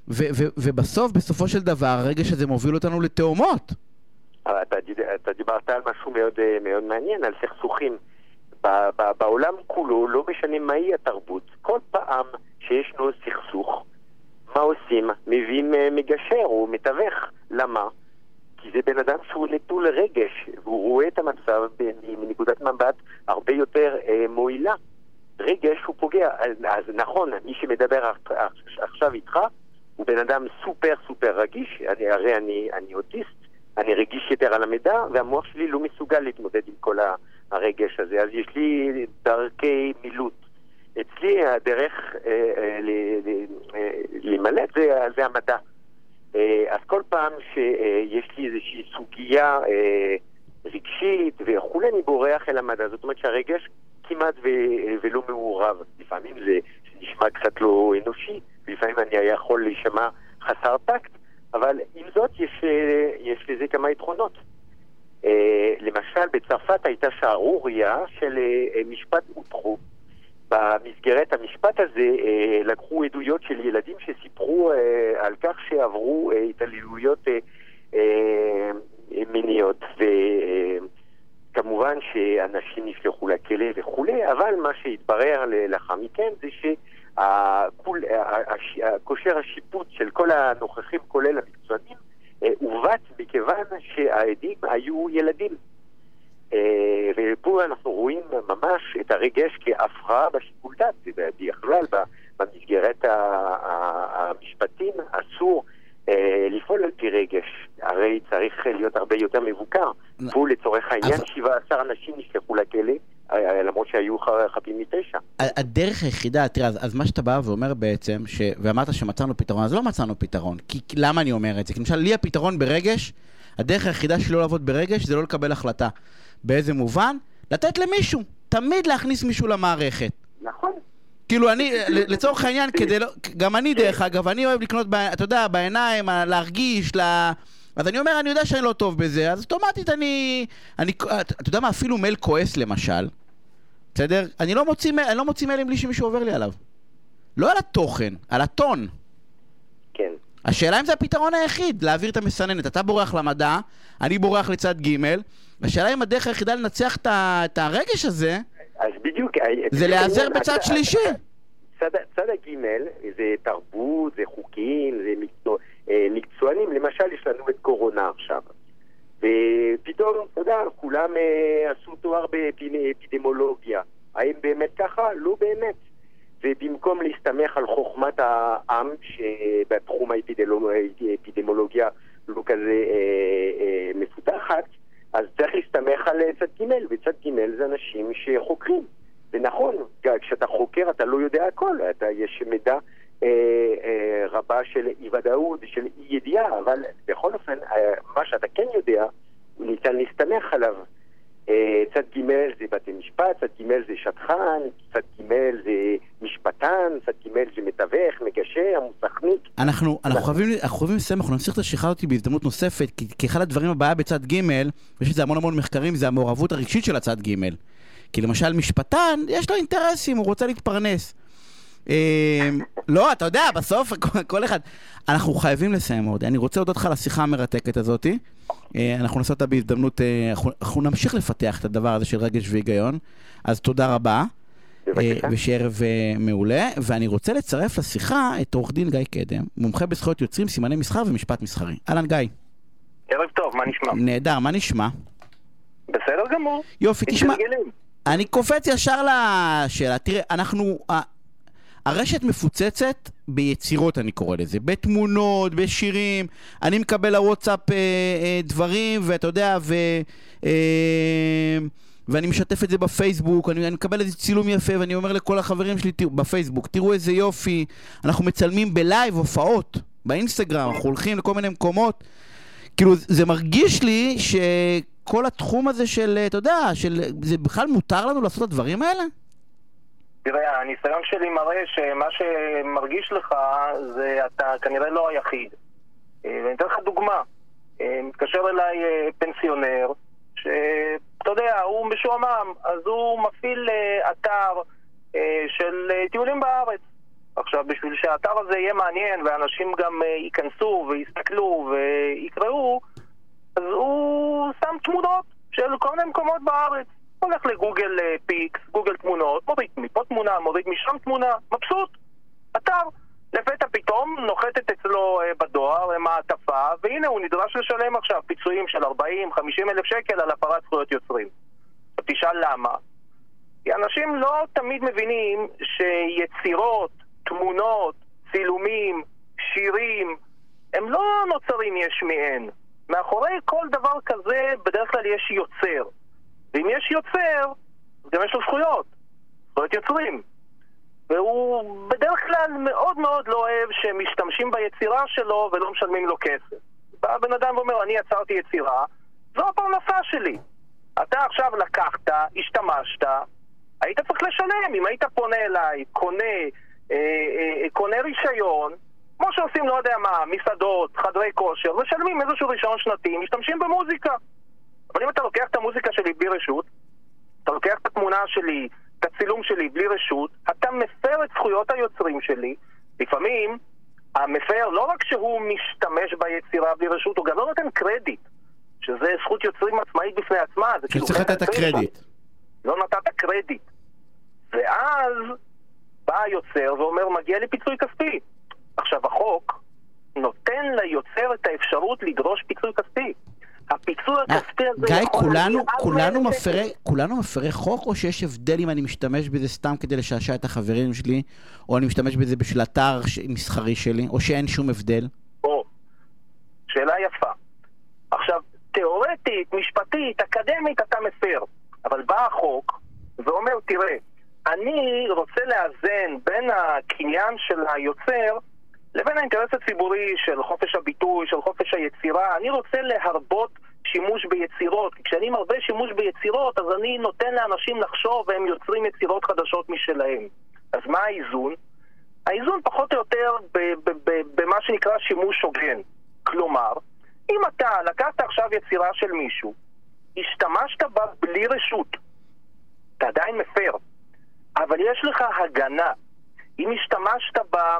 ו, ו, ובסוף, בסופו של דבר, הרגש הזה מוביל אותנו לתאומות. אתה, אתה דיברת על משהו מאוד, אה, מאוד מעניין, על סכסוכים. בעולם כולו, לא משנה מהי התרבות, כל פעם שישנו סכסוך, מה עושים? מביאים אה, מגשר או מתווך. למה? כי זה בן אדם שהוא נטול רגש, והוא רואה את המצב מנקודת מבט הרבה יותר אה, מועילה. רגש הוא פוגע. אז, אז נכון, מי שמדבר עכ- עכ- עכשיו איתך הוא בן אדם סופר סופר רגיש, אני, הרי אני, אני אוטיסט, אני רגיש יותר על המידע, והמוח שלי לא מסוגל להתמודד עם כל הרגש הזה. אז יש לי דרכי מילוט. אצלי הדרך אה, אה, אה, להימלט זה, זה המדע. אז כל פעם שיש לי איזושהי סוגיה רגשית וכולי, אני בורח אל המדע. זאת אומרת שהרגש כמעט ולא מעורב. לפעמים זה, נשמע קצת לא אנושי, ולפעמים אני יכול להישמע חסר טקט, אבל עם זאת יש, יש לזה כמה יתרונות. למשל, בצרפת הייתה שערוריה של משפט אוטרו. במסגרת המשפט הזה אה, לקחו עדויות של ילדים שסיפרו אה, על כך שעברו אה, התעללויות מיניות. וכמובן שאנשים נשלחו לכלא וכולי, אבל מה שהתברר לאחר מכן זה שכושר השיפוט של כל הנוכחים, כולל המקצוענים, עוות מכיוון שהעדים היו ילדים. אה, ופה אנחנו רואים ממש את הרגש כהפרעה בשיקול דעת, בכלל במסגרת המשפטים אסור אה, לפעול על פי רגש, הרי צריך להיות הרבה יותר מבוקר. פה לצורך העניין אבל- 17 אנשים נשלחו לכלא, אה, למרות שהיו חפים מפשע. ה- הדרך היחידה, תראה, אז, אז מה שאתה בא ואומר בעצם, ש... ואמרת שמצאנו פתרון, אז לא מצאנו פתרון. כי למה אני אומר את זה? כי למשל, לי הפתרון ברגש, הדרך היחידה שלי לא לעבוד ברגש זה לא לקבל החלטה. באיזה מובן? לתת למישהו. תמיד להכניס מישהו למערכת. נכון. כאילו אני, לצורך העניין, כדי לא... גם אני דרך אגב, אני אוהב לקנות, ב- אתה יודע, בעיניים, להרגיש, ל... אז אני אומר, אני יודע שאני לא טוב בזה, אז אוטומטית אני... אני אתה אתה יודע מה, אפילו מייל כועס למשל, בסדר? אני לא מוציא, מייל- אני לא מוציא מיילים בלי שמישהו עובר לי עליו. לא על התוכן, על הטון. כן. השאלה אם זה הפתרון היחיד, להעביר את המסננת. אתה בורח למדע, אני בורח לצד ג', השאלה אם הדרך היחידה לנצח את הרגש הזה, אז בדיוק... אה, זה בדיוק להיעזר בצד שלישי. צד, צד הגימל זה תרבות, זה חוקים, זה מקצוע, אה, מקצוענים, למשל יש לנו את קורונה עכשיו. ופתאום, אתה יודע, כולם אה, עשו תואר באפידמולוגיה. האם באמת ככה? לא באמת. ובמקום להסתמך על חוכמת העם, שבתחום האפידמולוגיה לא כזה אה, אה, להסתמך על אה, צד ג', וצד ג' זה אנשים שחוקרים. זה נכון, כשאתה חוקר אתה לא יודע הכל, אתה, יש מידע אה, אה, רבה של אי ודאות, של אי ידיעה, אבל בכל אופן, אה, מה שאתה כן יודע, ניתן להסתמך עליו. אה, צד ג' זה בתי משפט, צד ג' זה שטחן, צד ג' זה משפטן, צד ג' זה מתווך, מגשר, מוסכניק. אנחנו, אנחנו חייבים, אנחנו חייבים לסיים, אנחנו נמשיך את השיחה הזאת בהזדמנות נוספת, כי, כי אחד הדברים הבעיה בצד ג', ויש לזה המון המון מחקרים, זה המעורבות הרגשית של הצד ג'. כי למשל משפטן, יש לו אינטרסים, הוא רוצה להתפרנס. אה, לא, אתה יודע, בסוף כל אחד... אנחנו חייבים לסיים עוד. אני רוצה להודות לך על השיחה המרתקת הזאת. אה, אנחנו נעשה אותה בהזדמנות, אה, אנחנו נמשיך לפתח את הדבר הזה של רגש והיגיון. אז תודה רבה. ושיהיה ערב מעולה, ואני רוצה לצרף לשיחה את עורך דין גיא קדם, מומחה בזכויות יוצרים, סימני מסחר ומשפט מסחרי. אהלן גיא. ערב טוב, מה נשמע? נהדר, מה נשמע? בסדר גמור. יופי, תשמע, אני קופץ ישר לשאלה. תראה, אנחנו... הרשת מפוצצת ביצירות, אני קורא לזה. בתמונות, בשירים. אני מקבל לוואטסאפ אה, אה, דברים, ואתה יודע, ו... אה, ואני משתף את זה בפייסבוק, אני, אני מקבל איזה צילום יפה ואני אומר לכל החברים שלי תראו, בפייסבוק, תראו איזה יופי, אנחנו מצלמים בלייב הופעות, באינסטגרם, אנחנו הולכים לכל מיני מקומות. כאילו, זה מרגיש לי ש... כל התחום הזה של, אתה יודע, של, זה בכלל מותר לנו לעשות את הדברים האלה? תראה, הניסיון שלי מראה שמה שמרגיש לך זה אתה כנראה לא היחיד. אה, ואני אתן לך דוגמה. אה, מתקשר אליי אה, פנסיונר, שאתה יודע, הוא משועמם, אז הוא מפעיל אתר של טיולים בארץ. עכשיו, בשביל שהאתר הזה יהיה מעניין ואנשים גם ייכנסו ויסתכלו ויקראו, אז הוא שם תמונות של כל מיני מקומות בארץ. הולך לגוגל אה, פיקס, גוגל תמונות, מוריד מפה תמונה, מוריד משם תמונה, מבסוט, אתר. לפתע פתאום נוחתת אצלו אה, בדואר מעטפה, והנה הוא נדרש לשלם עכשיו פיצויים של 40-50 אלף שקל על הפרת זכויות יוצרים. תשאל למה? כי אנשים לא תמיד מבינים שיצירות, תמונות, צילומים, שירים, הם לא נוצרים יש מאין. מאחורי כל דבר כזה בדרך כלל יש יוצר. ואם יש יוצר, אז גם יש לו זכויות. זכויות יוצרים. והוא בדרך כלל מאוד מאוד לא אוהב שמשתמשים ביצירה שלו ולא משלמים לו כסף. בא הבן אדם ואומר, אני יצרתי יצירה, זו הפרנסה שלי. אתה עכשיו לקחת, השתמשת, היית צריך לשלם. אם היית פונה אליי, קונה, אה, אה, קונה רישיון, כמו שעושים, לא יודע מה, מסעדות, חדרי כושר, משלמים איזשהו רישיון שנתי, משתמשים במוזיקה. אבל אם אתה לוקח את המוזיקה שלי בלי רשות, אתה לוקח את התמונה שלי, את הצילום שלי בלי רשות, אתה מפר את זכויות היוצרים שלי. לפעמים המפר, לא רק שהוא משתמש ביצירה בלי רשות, הוא גם לא נותן קרדיט, שזה זכות יוצרים עצמאית בפני עצמה. שצריך לתת את הקרדיט. לא נתת קרדיט. ואז בא היוצר ואומר, מגיע לי פיצוי כספי. עכשיו, החוק נותן ליוצר את האפשרות לדרוש פיצוי כספי. הפיצוי הכספי הזה גיא, כולנו, כולנו, מפרי, כולנו מפרי חוק, או שיש הבדל אם אני משתמש בזה סתם כדי לשעשע את החברים שלי, או אני משתמש בזה בשביל אתר מסחרי שלי, או שאין שום הבדל? או, שאלה יפה. עכשיו, תיאורטית, משפטית, אקדמית, אתה מפר. אבל בא החוק ואומר, תראה, אני רוצה לאזן בין הקניין של היוצר לבין האינטרס הציבורי של חופש הביטוי, של חופש היצירה. אני רוצה להרבות שימוש ביצירות. כי כשאני מרבה שימוש ביצירות, אז אני נותן לאנשים לחשוב והם יוצרים יצירות חדשות משלהם. אז מה האיזון? האיזון פחות או יותר במה שנקרא שימוש הוגן. כלומר, אם אתה לקחת עכשיו יצירה של מישהו, השתמשת בה בלי רשות, אתה עדיין מפר, אבל יש לך הגנה. אם השתמשת בה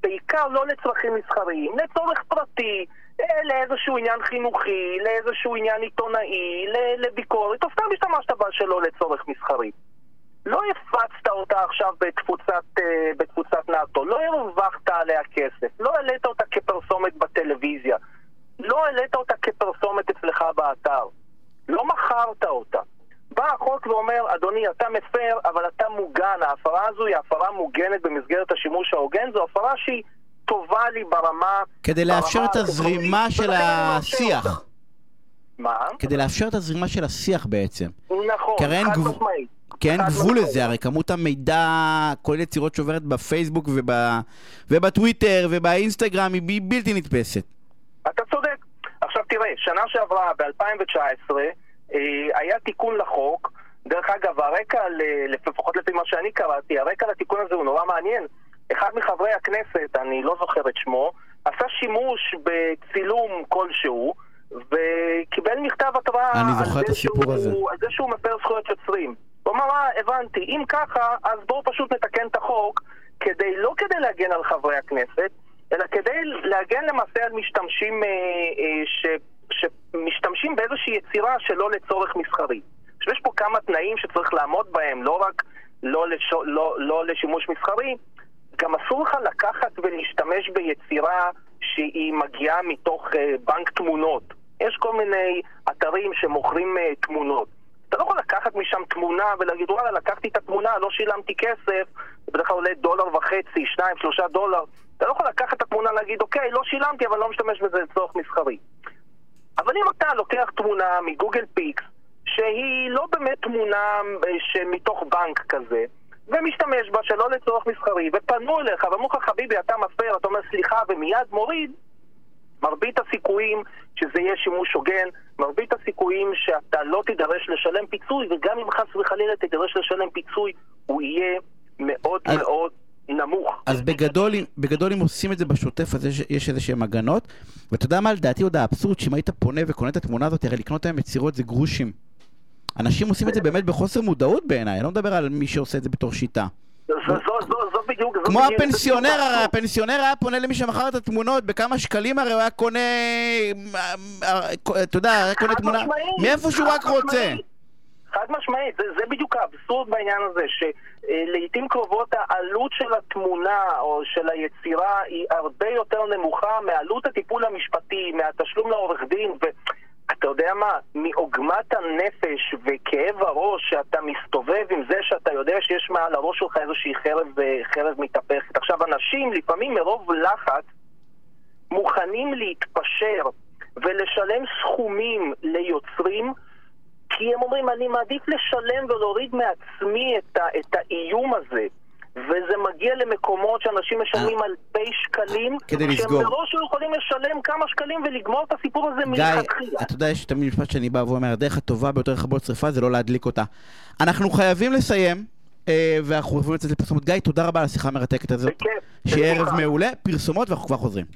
בעיקר לא לצרכים מסחריים, לצורך פרטי, אה, לאיזשהו עניין חינוכי, לאיזשהו עניין עיתונאי, לביקורת, או סתם השתמשת בה שלא לצורך מסחרי. לא הפצת אותה עכשיו בתפוצת, אה, בתפוצת נאטו, לא הרווחת עליה כסף, לא העלית אותה כפרסומת בטלוויזיה, לא העלית אותה כפרסומת אצלך באתר, לא מכרת אותה. בא החוק ואומר, אדוני, אתה מפר, אבל אתה מוגן. ההפרה הזו היא הפרה מוגנת במסגרת השימוש ההוגן, זו הפרה שהיא טובה לי ברמה... כדי לאפשר את הזרימה של השיח. מה? כדי לאפשר את הזרימה של השיח בעצם. נכון, חד משמעית. כי אין גבול. לזה, הרי כמות המידע, כל יצירות שעוברת בפייסבוק וב... ובטוויטר ובאינסטגרם היא בלתי נתפסת. אתה צודק. עכשיו תראה, שנה שעברה, ב-2019, אה, היה תיקון לחוק. דרך אגב, הרקע, לפחות לפי מה שאני קראתי, הרקע לתיקון הזה הוא נורא מעניין. אחד מחברי הכנסת, אני לא זוכר את שמו, עשה שימוש בצילום כלשהו, וקיבל מכתב התראה אני על זוכר את זה הסיפור שהוא- הזה. על זה שהוא מפר זכויות יוצרים. הוא אמר, אה, הבנתי, אם ככה, אז בואו פשוט נתקן את החוק, כדי, לא כדי להגן על חברי הכנסת, אלא כדי להגן למעשה על משתמשים אה, אה, ש, שמשתמשים באיזושהי יצירה שלא לצורך מסחרי. עכשיו יש פה כמה תנאים שצריך לעמוד בהם, לא רק לא, לשו, לא, לא לשימוש מסחרי, גם אסור לך לקחת ולהשתמש ביצירה שהיא מגיעה מתוך אה, בנק תמונות. יש כל מיני אתרים שמוכרים אה, תמונות. אתה לא יכול לקחת משם תמונה ולהגיד, וואלה, לקחתי את התמונה, לא שילמתי כסף, זה בדרך כלל עולה דולר וחצי, שניים, שלושה דולר. אתה לא יכול לקחת את התמונה ולהגיד, אוקיי, לא שילמתי, אבל לא משתמש בזה לצורך מסחרי. אבל אם אתה לוקח תמונה מגוגל פיקס, שהיא לא באמת תמונה אה, שמתוך בנק כזה, ומשתמש בה שלא לצורך מסחרי, ופנו אליך ואמרו לך, חביבי, אתה מפר, אתה אומר סליחה ומיד מוריד, מרבית הסיכויים שזה יהיה שימוש הוגן, מרבית הסיכויים שאתה לא תידרש לשלם פיצוי, וגם אם חס וחלילה תידרש לשלם פיצוי, הוא יהיה מאוד אז- מאוד נמוך. אז בגדול, בגדול אם עושים את זה בשוטף, אז יש, יש איזה שהם הגנות. ואתה יודע מה, לדעתי עוד האבסורד, שאם היית פונה וקונה את התמונה הזאת, הרי לקנות היום יצירות זה גרושים. אנשים עושים את זה באמת בחוסר מודעות בעיניי, אני לא מדבר על מי שעושה את זה בתור שיטה. זו, בדיוק... כמו הפנסיונר, הרי הפנסיונר היה פונה למי שמכר את התמונות בכמה שקלים, הרי הוא היה קונה, אה, אה, אתה יודע, היה קונה תמונה, מאיפה שהוא רק רוצה. חד משמעית, זה, זה בדיוק האבסורד בעניין הזה, שלעיתים קרובות העלות של התמונה או של היצירה היא הרבה יותר נמוכה מעלות הטיפול המשפטי, מהתשלום לעורך דין, ואתה יודע מה, מעוגמת הנפש וכאב הראש שאתה מסתובב עם זה שאתה יודע שיש מעל הראש שלך איזושהי חרב, אה, חרב מתהפכת. עכשיו, אנשים לפעמים מרוב לחץ מוכנים להתפשר ולשלם סכומים ליוצרים כי הם אומרים, אני מעדיף לשלם ולהוריד מעצמי את, ה, את האיום הזה. וזה מגיע למקומות שאנשים משלמים אלפי שקלים, כדי לסגור. שהם מראש לא יכולים לשלם כמה שקלים ולגמור את הסיפור הזה גיא, מלכתחילה. אתה יודע, יש תמיד משפט שאני בא ואומר, הדרך הטובה ביותר לכבות שרפה זה לא להדליק אותה. אנחנו חייבים לסיים, אה, ואנחנו חייבים לצאת לפרסומות. גיא, תודה רבה על השיחה המרתקת הזאת. שיהיה ערב. מעולה, פרסומות ואנחנו כבר חוזרים.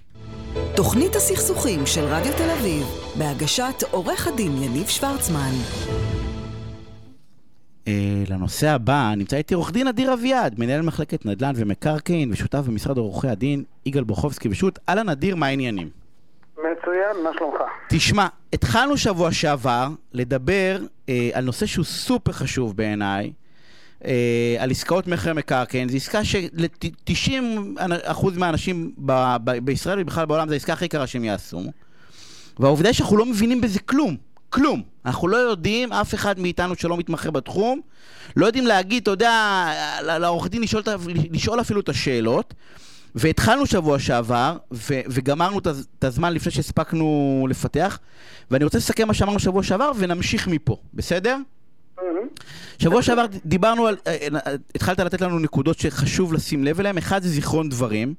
תוכנית הסכסוכים של רדיו תל אביב, בהגשת עורך הדין יניב שוורצמן. אה, לנושא הבא, נמצא איתי עורך דין אדיר אביעד, מנהל מחלקת נדל"ן ומקרקעין ושותף במשרד עורכי הדין יגאל בוכובסקי ושות'. אהלן אדיר, מה העניינים? מצוין, מה שלומך? תשמע, התחלנו שבוע שעבר לדבר אה, על נושא שהוא סופר חשוב בעיניי, על עסקאות מכר מקרקעין. זו עסקה של-90% מהאנשים ב- ב- בישראל ובכלל בעולם זו העסקה הכי קרה שהם יעשו. והעובדה היא שאנחנו לא מבינים בזה כלום. כלום. אנחנו לא יודעים, אף אחד מאיתנו שלא מתמחה בתחום, לא יודעים להגיד, אתה יודע, לעורך דין לשאול, לשאול אפילו את השאלות. והתחלנו שבוע שעבר, ו- וגמרנו את הזמן לפני שהספקנו לפתח, ואני רוצה לסכם מה שאמרנו שבוע שעבר, ונמשיך מפה, בסדר? שבוע שעבר דיברנו על, אה, אה, התחלת לתת לנו נקודות שחשוב לשים לב אליהן, אחד זה זיכרון דברים.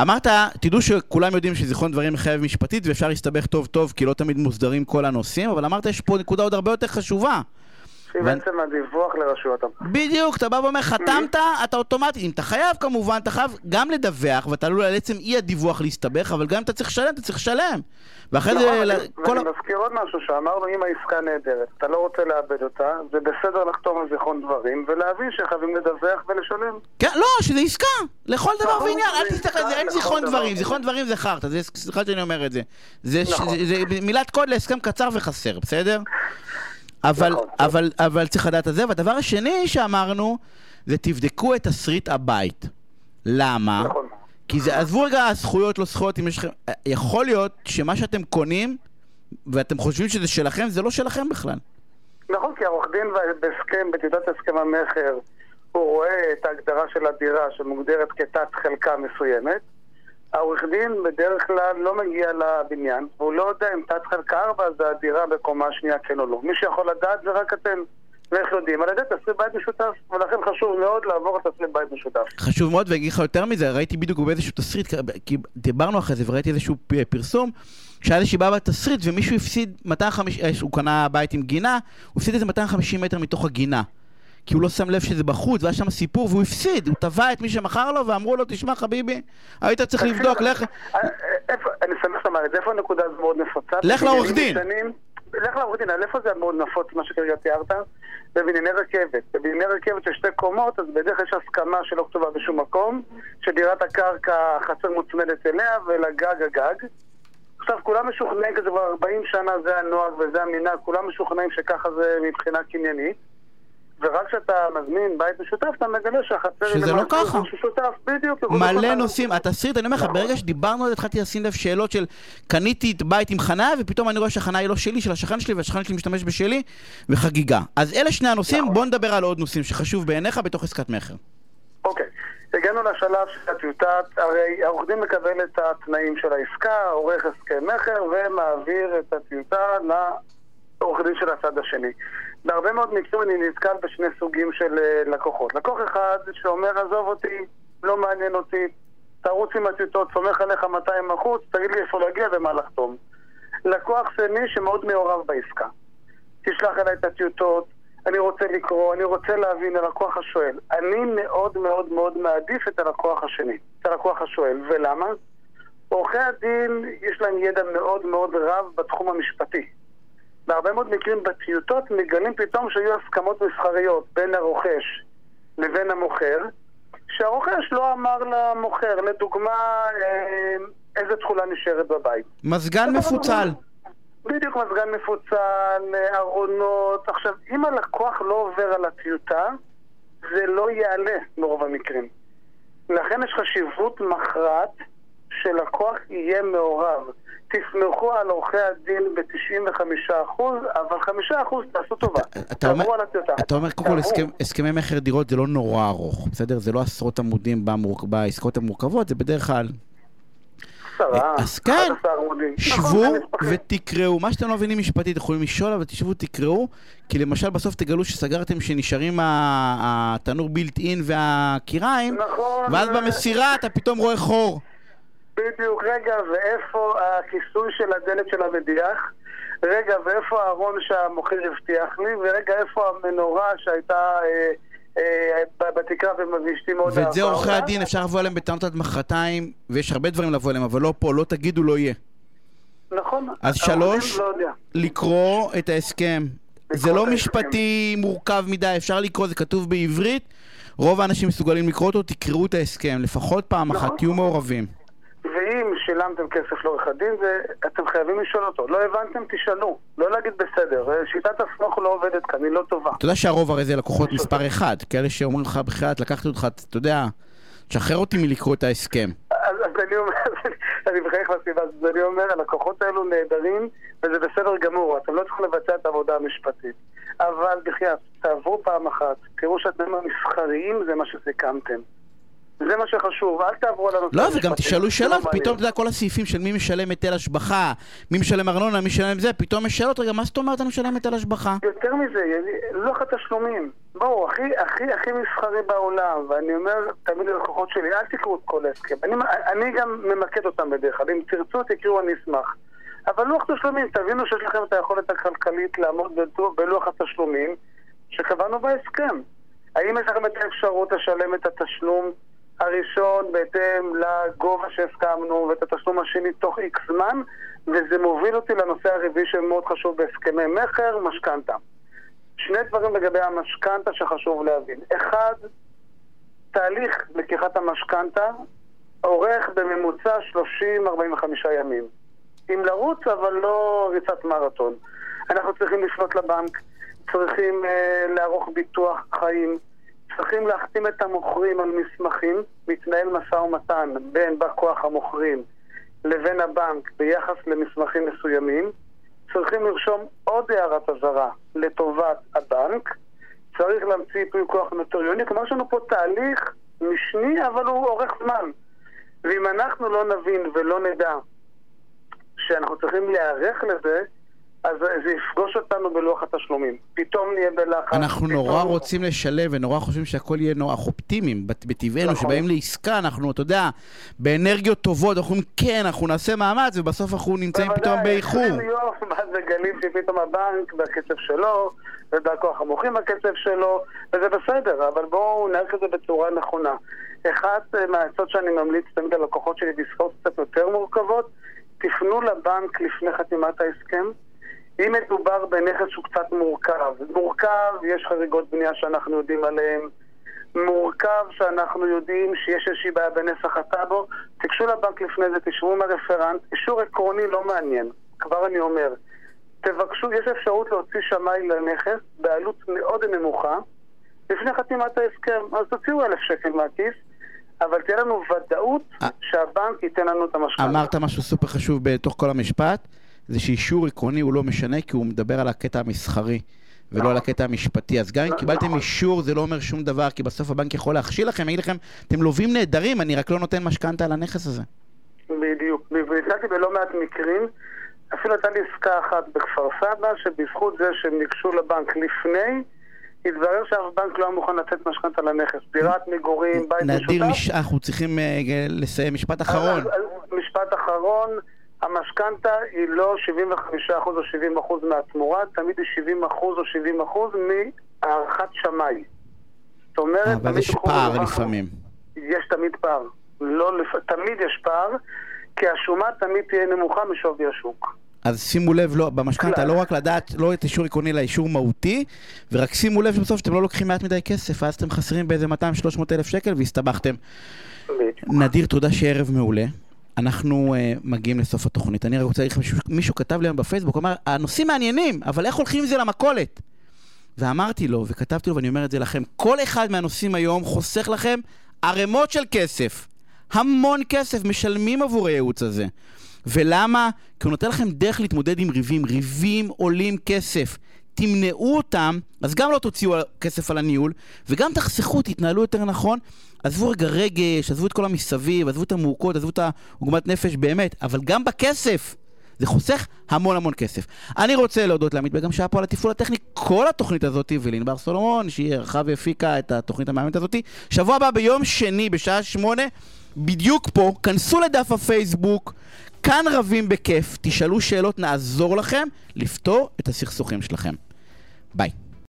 אמרת, תדעו שכולם יודעים שזיכרון דברים מחייב משפטית ואפשר להסתבך טוב טוב כי לא תמיד מוסדרים כל הנושאים, אבל אמרת יש פה נקודה עוד הרבה יותר חשובה. שהיא ואני- בעצם הדיווח לרשויות המס. בדיוק, אתה בא ואומר, חתמת, אתה אוטומטית, אם אתה חייב כמובן, אתה חייב גם לדווח, ואתה עלול על עצם אי הדיווח להסתבך, אבל גם אם אתה צריך לשלם, אתה צריך לשלם. ואחרי נכון, זה, ואני- כל. ואני מזכיר עוד משהו שאמרנו, אם העסקה נהדרת, אתה לא רוצה לאבד אותה, זה בסדר לחתום על זיכרון דברים, ולהבין שחייבים לדווח ולשלם. כן, לא, שזה עסקה, לכל דבר ועניין, אל תסתכל על זה, אין זיכרון דבר דברים. זיכרון דברים זה חרטא, סליחה שאני אומר את נכון. זה- זה מילת קוד להסכם קצר וחסר, בסדר? אבל, נכון. אבל, אבל צריך לדעת את זה, והדבר השני שאמרנו, זה תבדקו את תסריט הבית. למה? נכון. כי זה, עזבו רגע זכויות, לא זכויות, אם יש לכם... יכול להיות שמה שאתם קונים, ואתם חושבים שזה שלכם, זה לא שלכם בכלל. נכון, כי העורך דין בהסכם, בטיוטת הסכם המכר, הוא רואה את ההגדרה של הדירה שמוגדרת כתת חלקה מסוימת, העורך דין בדרך כלל לא מגיע לבניין, והוא לא יודע אם תת חלקה 4 זה הדירה בקומה השנייה כן או לא. מי שיכול לדעת זה רק אתם. ואיך יודעים? על ידי תסריט בית משותף, ולכן חשוב מאוד לעבור את תסריט בית משותף. חשוב מאוד, ואגיד לך יותר מזה, ראיתי בדיוק באיזשהו תסריט, כי דיברנו אחרי זה וראיתי איזשהו פרסום, שהיה איזושהי בעיה בתסריט ומישהו הפסיד 250, אה, הוא קנה בית עם גינה, הוא הפסיד איזה 250 מטר מתוך הגינה. כי הוא לא שם לב שזה בחוץ, והיה שם סיפור, והוא הפסיד, הוא תבע את מי שמכר לו, ואמרו לו, תשמע חביבי, היית צריך לבדוק, לך... אה, אני שמח שאתה אומר את זה, איפה הנקודה הזו מאוד נפוצה? לך לעורך דין. לך לעורך דין, איפה זה מאוד נפוץ, מה שכרגע תיארת? בבנייני רכבת. בבנייני רכבת של שתי קומות, אז בדרך כלל יש הסכמה שלא כתובה בשום מקום, שדירת הקרקע חצר מוצמדת אליה ולגג הגג. עכשיו, כולם משוכנעים, כי זה כבר 40 שנה, זה הנוהג וזה המנהג, כולם משוכנעים שככה זה מבחינה קניינית. ורק כשאתה מזמין בית משותף, אתה מגלה שהחצר היא שזה לא ככה. שותף, בדיוק. מלא נושאים, התסריט, אני אומר לך, ברגע שדיברנו על זה, התחלתי לשים לב שאלות של קניתי את בית עם חניה, ופתאום אני רואה שהחניה היא לא שלי, של השכן שלי, והשכן שלי משתמש בשלי, וחגיגה. אז אלה שני הנושאים, נכון. בוא נדבר על עוד נושאים שחשוב בעיניך בתוך עסקת מכר. אוקיי. הגענו לשלב של הטיוטת, הרי העורך דין מקבל את התנאים של העסקה, עורך הסכם מכר ומעביר את הטיוטה לעורך דין של הצד השני. בהרבה מאוד מקרים אני נתקל בשני סוגים של uh, לקוחות. לקוח אחד שאומר, עזוב אותי, לא מעניין אותי, תרוץ עם הטיוטות, סומך עליך 200 אחוז, תגיד לי איפה להגיע ומה לחתום. לקוח שני שמאוד מעורב בעסקה. תשלח אליי את הטיוטות, אני רוצה לקרוא, אני רוצה להבין, הלקוח השואל. אני מאוד מאוד מאוד מעדיף את הלקוח השני, את הלקוח השואל. ולמה? עורכי הדין יש להם ידע מאוד מאוד רב בתחום המשפטי. בהרבה מאוד מקרים בטיוטות מגלים פתאום שהיו הסכמות מסחריות בין הרוכש לבין המוכר, שהרוכש לא אמר למוכר, לדוגמה, אה, איזה תכולה נשארת בבית. מזגן מפוצל. בדיוק מזגן מפוצל, אה, ארונות. עכשיו, אם הלקוח לא עובר על הטיוטה, זה לא יעלה ברוב המקרים. לכן יש חשיבות מכרעת שלקוח יהיה מעורב. תסמכו על עורכי הדין ב-95%, אבל 5% תעשו טובה. אתה אומר, אתה אומר, קודם כל, הסכם, הסכמי מכר דירות זה לא נורא ארוך, בסדר? זה לא עשרות עמודים במור... בעסקאות המורכבות, זה בדרך כלל... אז שבו נכון, ותקראו. מה שאתם לא מבינים משפטית, יכולים לשאול, אבל תשבו ותקראו, כי למשל בסוף תגלו שסגרתם שנשארים התנור בילט אין והקיריים, נכון, ואז במסירה אתה פתאום רואה חור. בדיוק, רגע, ואיפה הכיסוי של הדלת של המדיח? רגע, ואיפה הארון שהמוכר הבטיח לי? ורגע, איפה המנורה שהייתה... אה, אה, בתקרה ואשתי מאוד ואת זה עורכי הדין, אפשר לבוא אליהם בטענות עד מחרתיים, ויש הרבה דברים לבוא אליהם, אבל לא פה, לא תגידו, לא יהיה. נכון. אז שלוש, לא לקרוא את ההסכם. זה לא משפטי מורכב מדי, אפשר לקרוא, זה כתוב בעברית. רוב האנשים מסוגלים לקרוא אותו, תקראו את ההסכם, לפחות פעם אחת, נכון. תהיו מעורבים. שילמתם כסף לעורך הדין, אתם חייבים לשאול אותו. לא הבנתם, תשאלו. לא להגיד בסדר. שיטת הסמוך לא עובדת כאן, היא לא טובה. אתה יודע שהרוב הרי זה לקוחות מספר אחד. כאלה שאומרים לך בחייאת, לקחתי אותך, אתה יודע, תשחרר אותי מלקרוא את ההסכם. אז אני אומר, אני מחייך לסיבה הזאת, אני אומר, הלקוחות האלו נהדרים, וזה בסדר גמור, אתם לא צריכים לבצע את העבודה המשפטית. אבל בחייאת, תעברו פעם אחת, תראו שאתם המסחריים זה מה שסיכמתם. זה מה שחשוב, אל תעברו על הנושא. לא, וגם תשאלו שאלות, פתאום, אתה יודע, כל הסעיפים של מי משלם היטל השבחה, מי משלם ארנונה, מי משלם זה, פתאום יש שאלות, רגע, מה זאת אומרת אני משלם היטל השבחה? יותר מזה, לוח התשלומים. בואו, הכי, הכי, הכי מסחרי בעולם, ואני אומר תמיד ללקוחות שלי, אל תקראו את כל ההסכם. אני, אני גם ממקד אותם בדרך כלל, אם תרצו, תקראו, אני אשמח. אבל לוח תשלומים, תבינו שיש לכם את היכולת הכלכלית לעמוד בלוח התשלומים שקבענו בהסכם. האם יש לכם את האפשרות לשלם את התשלום הראשון בהתאם לגובה שהסכמנו ואת התשלום השני תוך איקס זמן וזה מוביל אותי לנושא הרביעי שמאוד חשוב בהסכמי מכר, משכנתה. שני דברים לגבי המשכנתה שחשוב להבין. אחד, תהליך לקיחת המשכנתה אורך בממוצע 30-45 ימים. עם לרוץ אבל לא ריצת מרתון. אנחנו צריכים לפנות לבנק, צריכים uh, לערוך ביטוח חיים, צריכים להחתים את המוכרים על מסמכים, מתנהל משא ומתן בין בא כוח המוכרים לבין הבנק ביחס למסמכים מסוימים, צריכים לרשום עוד הערת אזהרה לטובת הבנק, צריך להמציא ייפוי כוח נוטריוני, כלומר יש לנו פה תהליך משני אבל הוא אורך זמן. ואם אנחנו לא נבין ולא נדע שאנחנו צריכים להיערך לזה, אז זה יפגוש אותנו בלוח התשלומים. פתאום נהיה בלחץ. אנחנו פתאום... נורא רוצים לשלב ונורא חושבים שהכל יהיה נורא אופטימיים בטבענו, נכון. שבאים לעסקה, אנחנו, אתה יודע, באנרגיות טובות, אנחנו אומרים, כן, אנחנו נעשה מאמץ, ובסוף אנחנו נמצאים פתאום באיחור. בוודאי, יום, ואז מגלים שפתאום הבנק בקצב שלו, ובא כוח המוחים בקצב שלו, וזה בסדר, אבל בואו נערך את זה בצורה נכונה. אחת אה, מהעצות שאני ממליץ תמיד ללקוחות שלי בעסקאות קצת יותר מורכבות, תפנו לבנק לפני חתימת ההסכם. אם מדובר בנכס שהוא קצת מורכב, מורכב, יש חריגות בנייה שאנחנו יודעים עליהן, מורכב שאנחנו יודעים שיש איזושהי בעיה בנסח הטאבו, תיגשו לבנק לפני זה, תשבו עם הרפרנט, אישור עקרוני לא מעניין, כבר אני אומר. תבקשו, יש אפשרות להוציא שמאי לנכס בעלות מאוד נמוכה לפני חתימת ההסכם, אז תוציאו אלף שקל מהכיס, אבל תהיה לנו ודאות. שהבנק ייתן לנו את המשכנתה. אמרת משהו סופר חשוב בתוך כל המשפט, זה שאישור עקרוני הוא לא משנה, כי הוא מדבר על הקטע המסחרי. ולא על הקטע המשפטי. אז גם אם נכון. קיבלתם אישור זה לא אומר שום דבר, כי בסוף הבנק יכול להכשיל לכם, יגיד לכם, אתם לווים נהדרים, אני רק לא נותן משכנתה על הנכס הזה. בדיוק. ונתקלתי בלא מעט מקרים, אפילו הייתה לי עסקה אחת בכפר סבא, שבזכות זה שהם ניגשו לבנק לפני, התברר שאף בנק לא היה מוכן לתת משכנתה לנכס. דירת מגורים, בית נדיר, משותף. מש... אנחנו צריכים אה, לסיים משפט אחרון. משפט אחרון, המשכנתה היא לא 75% או 70% מהתמורה, תמיד היא 70% או 70% מהערכת שמאי. זאת אומרת, אבל תמיד יש פער לפעמים. יש תמיד פער. לא. תמיד יש פער, כי השומה תמיד תהיה נמוכה משווי השוק. אז שימו לב, לא, במשכנתה. לא רק לדעת, לא את אישור עקרוני, אלא אישור מהותי, ורק שימו לב שבסוף שאתם לא לוקחים מעט מדי כסף, ואז אתם חסרים באיזה 200-300 אלף שקל והסתבכתם. נדיר, תודה שערב מעולה. אנחנו uh, מגיעים לסוף התוכנית. אני רק רוצה להגיד לכם, מישהו, כתב לי היום בפייסבוק, אמר, הנושאים מעניינים, אבל איך הולכים עם זה למכולת? ואמרתי לו, וכתבתי לו, ואני אומר את זה לכם, כל אחד מהנושאים היום חוסך לכם ערימות של כסף. המון כסף משלמים עבור הייעוץ הזה. ולמה? כי הוא נותן לכם דרך להתמודד עם ריבים. ריבים עולים כסף. תמנעו אותם, אז גם לא תוציאו כסף על הניהול, וגם תחסכו, תתנהלו יותר נכון. עזבו רגע רגש, עזבו את כל המסביב, עזבו את המורכות, עזבו את העוגמת נפש באמת, אבל גם בכסף. זה חוסך המון המון כסף. אני רוצה להודות לעמית בגם שהיה פה על התפעול הטכני כל התוכנית הזאת, ולענבר סולומון, שהיא ערכה והפיקה את התוכנית המאמנת הזאת. שבוע הבא ביום שני בשעה שמונה, בדיוק פה, כנסו לדף הפייסבוק, כאן רבים בכיף, תשאלו שאלות, נעזור לכם לפתור את הסכסוכים שלכם. ביי.